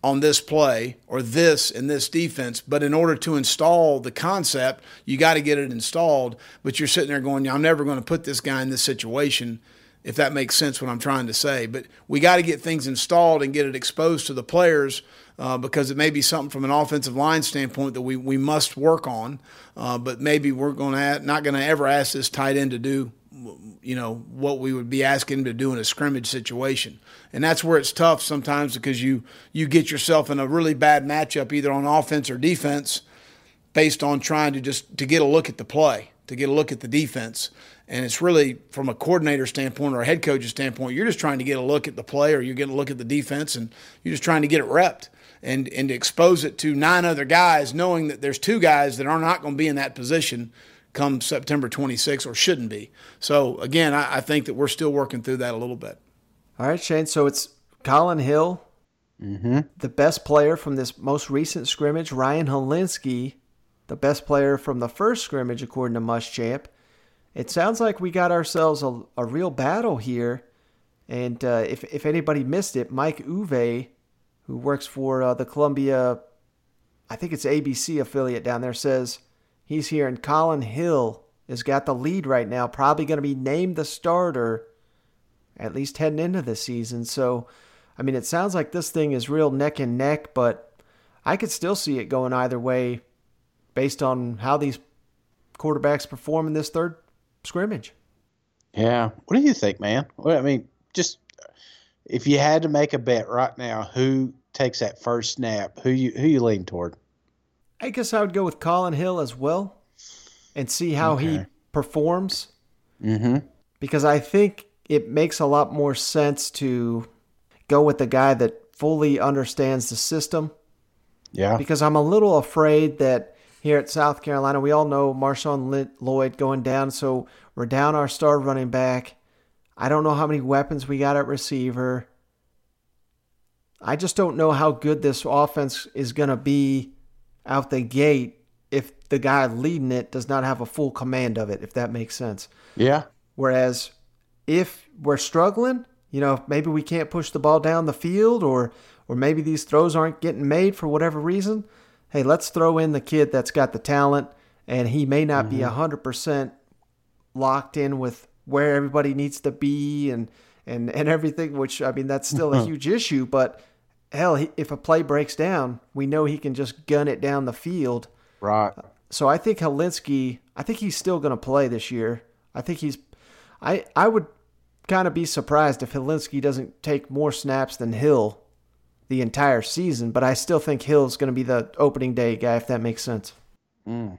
on this play or this in this defense. But in order to install the concept, you got to get it installed. But you're sitting there going, I'm never going to put this guy in this situation, if that makes sense what I'm trying to say. But we got to get things installed and get it exposed to the players. Uh, because it may be something from an offensive line standpoint that we, we must work on, uh, but maybe we're going to not going to ever ask this tight end to do you know what we would be asking him to do in a scrimmage situation and that's where it's tough sometimes because you you get yourself in a really bad matchup either on offense or defense based on trying to just to get a look at the play to get a look at the defense and it's really from a coordinator standpoint or a head coach's standpoint you're just trying to get a look at the play or you're getting a look at the defense and you're just trying to get it repped and and to expose it to nine other guys knowing that there's two guys that are not going to be in that position come September 26 or shouldn't be. So again, I, I, think that we're still working through that a little bit. All right, Shane. So it's Collin Hill, mm-hmm. the best player from this most recent scrimmage. Ryan Hilinski, the best player from the first scrimmage, according to Muschamp. It sounds like we got ourselves a, a real battle here. And uh, if, if anybody missed it, Mike Uve, who works for uh, the Columbia, I think it's ABC affiliate down there, says – He's here, and Collin Hill has got the lead right now, probably going to be named the starter at least heading into the season. So, I mean, it sounds like this thing is real neck and neck, but I could still see it going either way based on how these quarterbacks perform in this third scrimmage. Yeah. What do you think, man? Well, I mean, just if you had to make a bet right now, who takes that first snap? Who you who you lean toward? I guess I would go with Collin Hill as well and see how okay. he performs. Mm-hmm. Because I think it makes a lot more sense to go with the guy that fully understands the system. Yeah. Because I'm a little afraid that here at South Carolina, we all know Marshawn Lloyd going down, so we're down our star running back. I don't know how many weapons we got at receiver. I just don't know how good this offense is going to be out the gate if the guy leading it does not have a full command of it, if that makes sense. Yeah. Whereas if we're struggling, you know, maybe we can't push the ball down the field or or maybe these throws aren't getting made for whatever reason, hey, let's throw in the kid that's got the talent and he may not mm-hmm. be 100% locked in with where everybody needs to be and and and everything which I mean that's still a [LAUGHS] huge issue, but hell, if a play breaks down, we know he can just gun it down the field. Right. So I think Hilinski, I think he's still going to play this year. I think he's, I I would kind of be surprised if Hilinski doesn't take more snaps than Hill the entire season, but I still think Hill's going to be the opening day guy if that makes sense. Mm.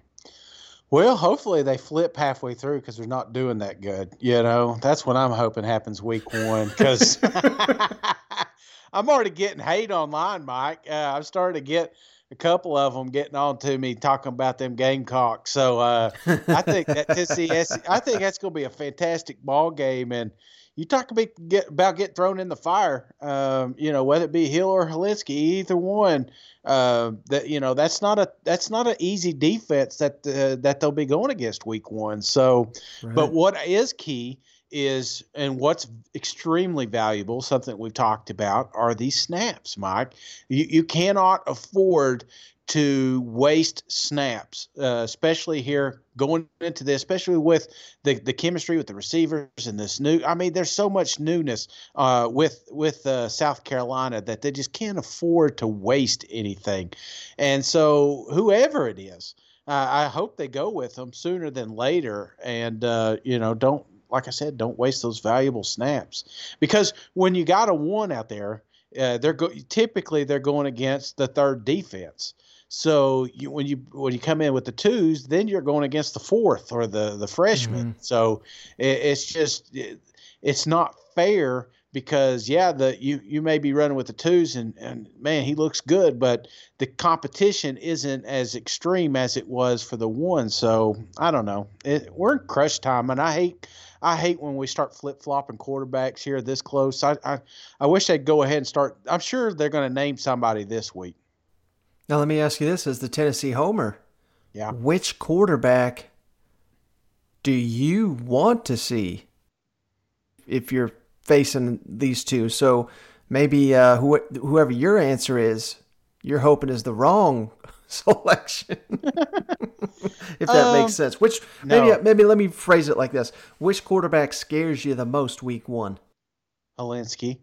Well, hopefully they flip halfway through because they're not doing that good. You know, that's what I'm hoping happens week one because [LAUGHS] I'm already getting hate online, Mike. Uh, I've started to get a couple of them getting on to me talking about them Gamecocks. So uh, I think that [LAUGHS] Tennessee, I think that's going to be a fantastic ball game. And you talk about get about getting thrown in the fire. Um, you know, whether it be Hill or Hilinski, either one. Uh, that you know, that's not a that's not an easy defense that uh, that they'll be going against week one. So, right. but what is key is and what's extremely valuable something we've talked about are these snaps mike you, you cannot afford to waste snaps uh, especially here going into this especially with the, the chemistry with the receivers and this new i mean there's so much newness uh, with with uh, south carolina that they just can't afford to waste anything and so whoever it is I hope they go with them sooner than later, and uh, you know, don't like I said, don't waste those valuable snaps because when you got a one out there, uh, they're go- typically they're going against the third defense. So you, when you when you come in with the twos, then you're going against the fourth or the the freshman. Mm-hmm. So it, it's just it, it's not fair because yeah, the you you may be running with the twos and and man, he looks good, but the competition isn't as extreme as it was for the one. So I don't know. It, we're in crush time, and I hate I hate when we start flip flopping quarterbacks here this close. I, I, I wish they'd go ahead and start. I'm sure they're going to name somebody this week. Now let me ask you this: As the Tennessee homer, yeah, which quarterback do you want to see if you're facing these two? So maybe uh, whoever your answer is, you're hoping is the wrong [LAUGHS] selection. [LAUGHS] if that um, makes sense. Which maybe no. maybe let me phrase it like this: Which quarterback scares you the most week one? Hilinski.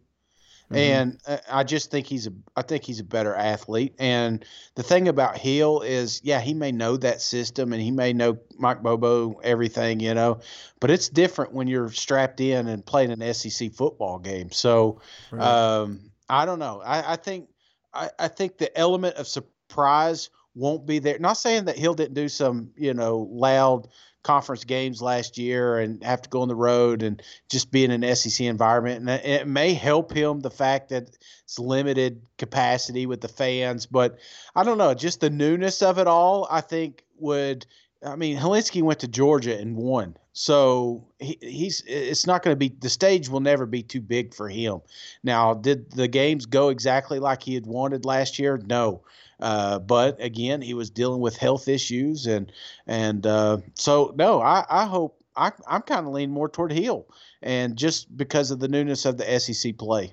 Mm-hmm. And uh, I just think he's a I think he's a better athlete. And the thing about Hill is, yeah, he may know that system and he may know Mike Bobo everything, you know, but it's different when you're strapped in and playing an SEC football game. So right. um, I don't know. I, I think I, I think the element of surprise won't be there. Not saying that Hill didn't do some, you know, loud conference games last year and have to go on the road and just be in an SEC environment. And it may help him the fact that it's limited capacity with the fans, but I don't know, just the newness of it all, I think would. I mean, Hilinski went to Georgia and won. So he, he's it's not going to be the stage will never be too big for him. Now, did the games go exactly like he had wanted last year? No. Uh, but again, he was dealing with health issues, and and uh, so no, I, I hope I, I'm kind of leaning more toward Hill, and just because of the newness of the SEC play.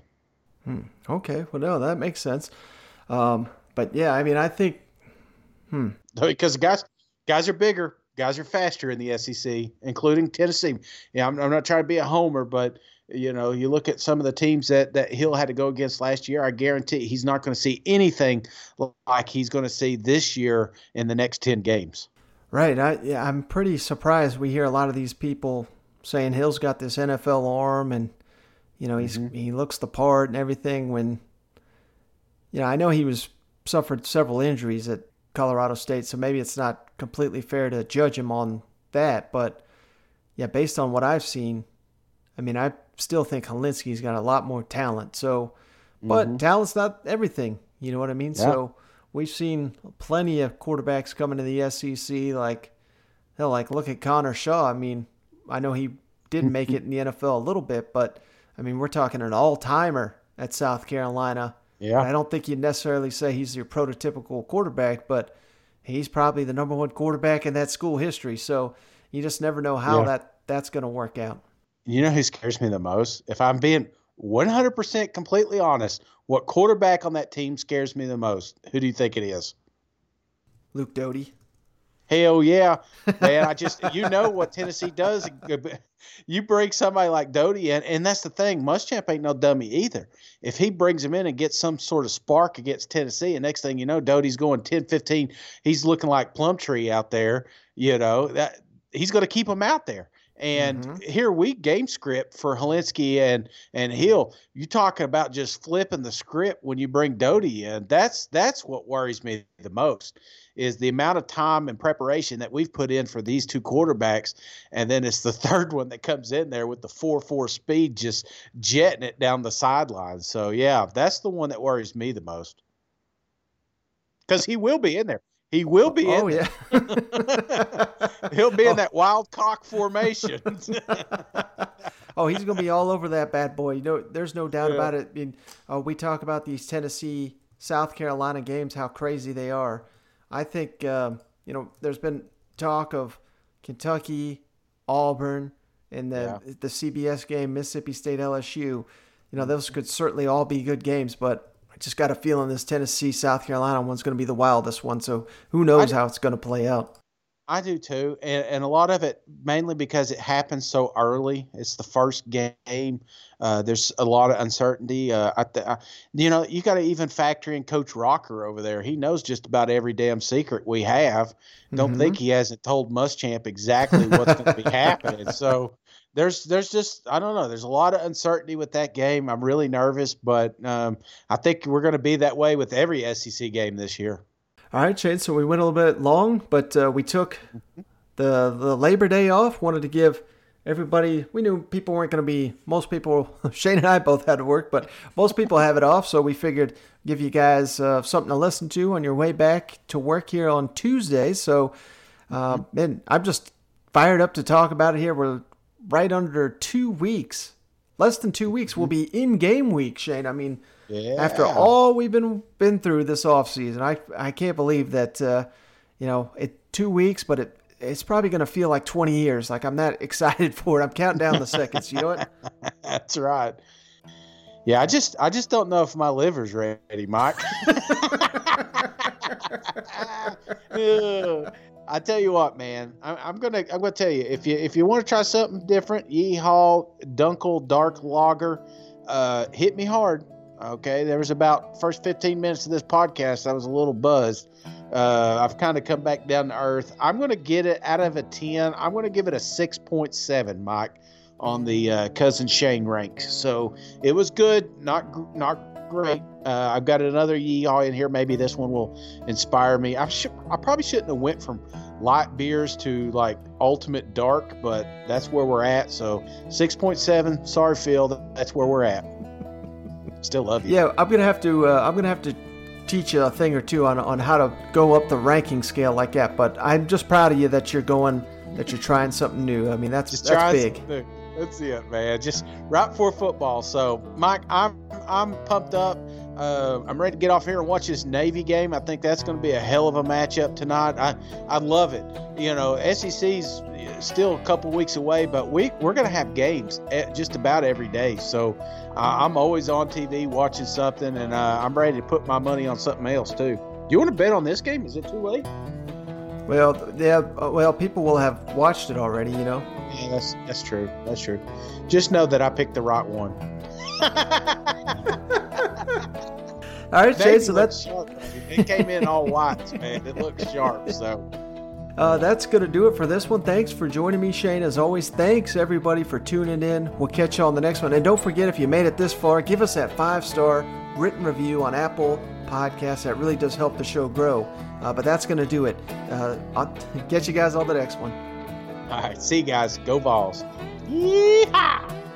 Hmm. Okay, well, no, that makes sense. Um, but yeah, I mean, I think, hmm, because guys guys are bigger. guys are faster in the SEC, including Tennessee. Yeah, I'm, I'm not trying to be a homer, but you know, you look at some of the teams that that Hill had to go against last year. I guarantee he's not going to see anything like he's going to see this year in the next ten games. Right. I yeah, I'm pretty surprised. We hear a lot of these people saying Hill's got this NFL arm, and you know he's mm-hmm. he looks the part and everything. When you know, I know he was suffered several injuries at Colorado State, so maybe it's not completely fair to judge him on that. But yeah, based on what I've seen, I mean, I still think Hilinski's got a lot more talent. So, but mm-hmm. talent's not everything. You know what I mean? Yeah. So we've seen plenty of quarterbacks coming to the SEC. Like, hell, like look at Connor Shaw. I mean, I know he did make it in the NFL a little bit, but I mean, we're talking an all timer at South Carolina. Yeah. I don't think you'd necessarily say he's your prototypical quarterback, but he's probably the number one quarterback in that school history. So you just never know how yeah. that that's going to work out. You know who scares me the most? If I'm being 100% completely honest, what quarterback on that team scares me the most? Who do you think it is? Luke Doty. Hell yeah, [LAUGHS] man! I just you know what Tennessee does. [LAUGHS] You bring somebody like Doty in, and that's the thing. Muschamp ain't no dummy either. If he brings him in and gets some sort of spark against Tennessee, and next thing you know, Doty's going 10, 15, he's looking like Plumlee out there. You know that he's going to keep him out there. And mm-hmm. here we game script for Hilinski and and Hill. You talking about just flipping the script when you bring Doty in. That's that's what worries me the most is the amount of time and preparation that we've put in for these two quarterbacks, and then it's the [LAUGHS] third one that comes in there with the four four speed, just jetting it down the sideline. So yeah, that's the one that worries me the most because he will be in there. He will be oh, in. yeah. [LAUGHS] [LAUGHS] He'll be in oh. that wild cock formation. [LAUGHS] oh, he's going to be all over that bad boy. You know, there's no doubt yeah. about it. I mean, uh, we talk about these Tennessee, South Carolina games, how crazy they are. I think um, you know, there's been talk of Kentucky, Auburn, and the yeah. the CBS game, Mississippi State, LSU. You know, those could certainly all be good games, but I just got a feeling this Tennessee South Carolina one's going to be the wildest one. So who knows how it's going to play out. I do too, and, and a lot of it mainly because it happens so early. It's the first game. Uh, there's a lot of uncertainty. Uh, I th- I, you know, you got to even factor in Coach Rocker over there. He knows just about every damn secret we have. Don't mm-hmm. think he hasn't told Muschamp exactly what's going to be happening. So there's there's just I don't know. There's a lot of uncertainty with that game. I'm really nervous, but um, I think we're going to be that way with every SEC game this year. All right, Shane. So we went a little bit long, but uh, we took the the Labor Day off. Wanted to give everybody. We knew people weren't going to be. Most people, [LAUGHS] Shane and I both had to work, but most people have it off. So we figured give you guys uh, something to listen to on your way back to work here on Tuesday. So, uh, and I'm just fired up to talk about it here. We're right under two weeks, less than two weeks, will be in game week, Shane. I mean, yeah. after all we've been been through this off season, I I can't believe that uh, you know it two weeks, but it it's probably going to feel like 20 years. Like I'm that [LAUGHS] excited for it. I'm counting down the seconds. You know what? [LAUGHS] That's right. Yeah, I just I just don't know if my liver's ready, Mike. [LAUGHS] I tell you what, man. I, am gonna I'm gonna tell you if you if you want to try something different, Yeehaw Dunkel Dark Lager, uh, hit me hard. Okay, there was about first 15 minutes of this podcast, I was a little buzzed. Uh, I've kind of come back down to earth. I'm to get it out of a 10. I'm to give it a 6.7, Mike, on the uh, cousin Shane rank. So it was good, not not great. Uh, I've got another yeehaw in here. Maybe this one will inspire me. I should, I probably shouldn't have went from light beers to like ultimate dark, but that's where we're at. So 6.7. Sorry, Phil. That's where we're at. Still love you. Yeah, I'm gonna have to. Uh, I'm gonna have to teach you a thing or two on on how to go up the ranking scale like that. But I'm just proud of you that you're going, that you're trying something new. I mean, that's just that's big. That's it, man. Just right for football. So, Mike, I'm I'm pumped up. Uh, I'm ready to get off here and watch this Navy game. I think that's going to be a hell of a matchup tonight. I I love it. You know, SEC's still a couple weeks away, but we we're going to have games just about every day. So uh, I'm always on TV watching something, and uh, I'm ready to put my money on something else too. Do you want to bet on this game? Is it too late? Well, yeah. uh, Well, people will have watched it already. You know. Yeah, that's that's true. That's true. Just know that I picked the right one. [LAUGHS] All right, Shane. So that's sharp. It came in all whites, man. It looks sharp. So uh, that's going to do it for this one. Thanks for joining me, Shane. As always, thanks everybody for tuning in. We'll catch you on the next one. And don't forget, if you made it this far, give us that five star written review on Apple Podcasts. That really does help the show grow. Uh, but that's going to do it. Uh, I'll [LAUGHS] catch you guys on the next one. All right, see you guys. Go Vols. Yeehaw!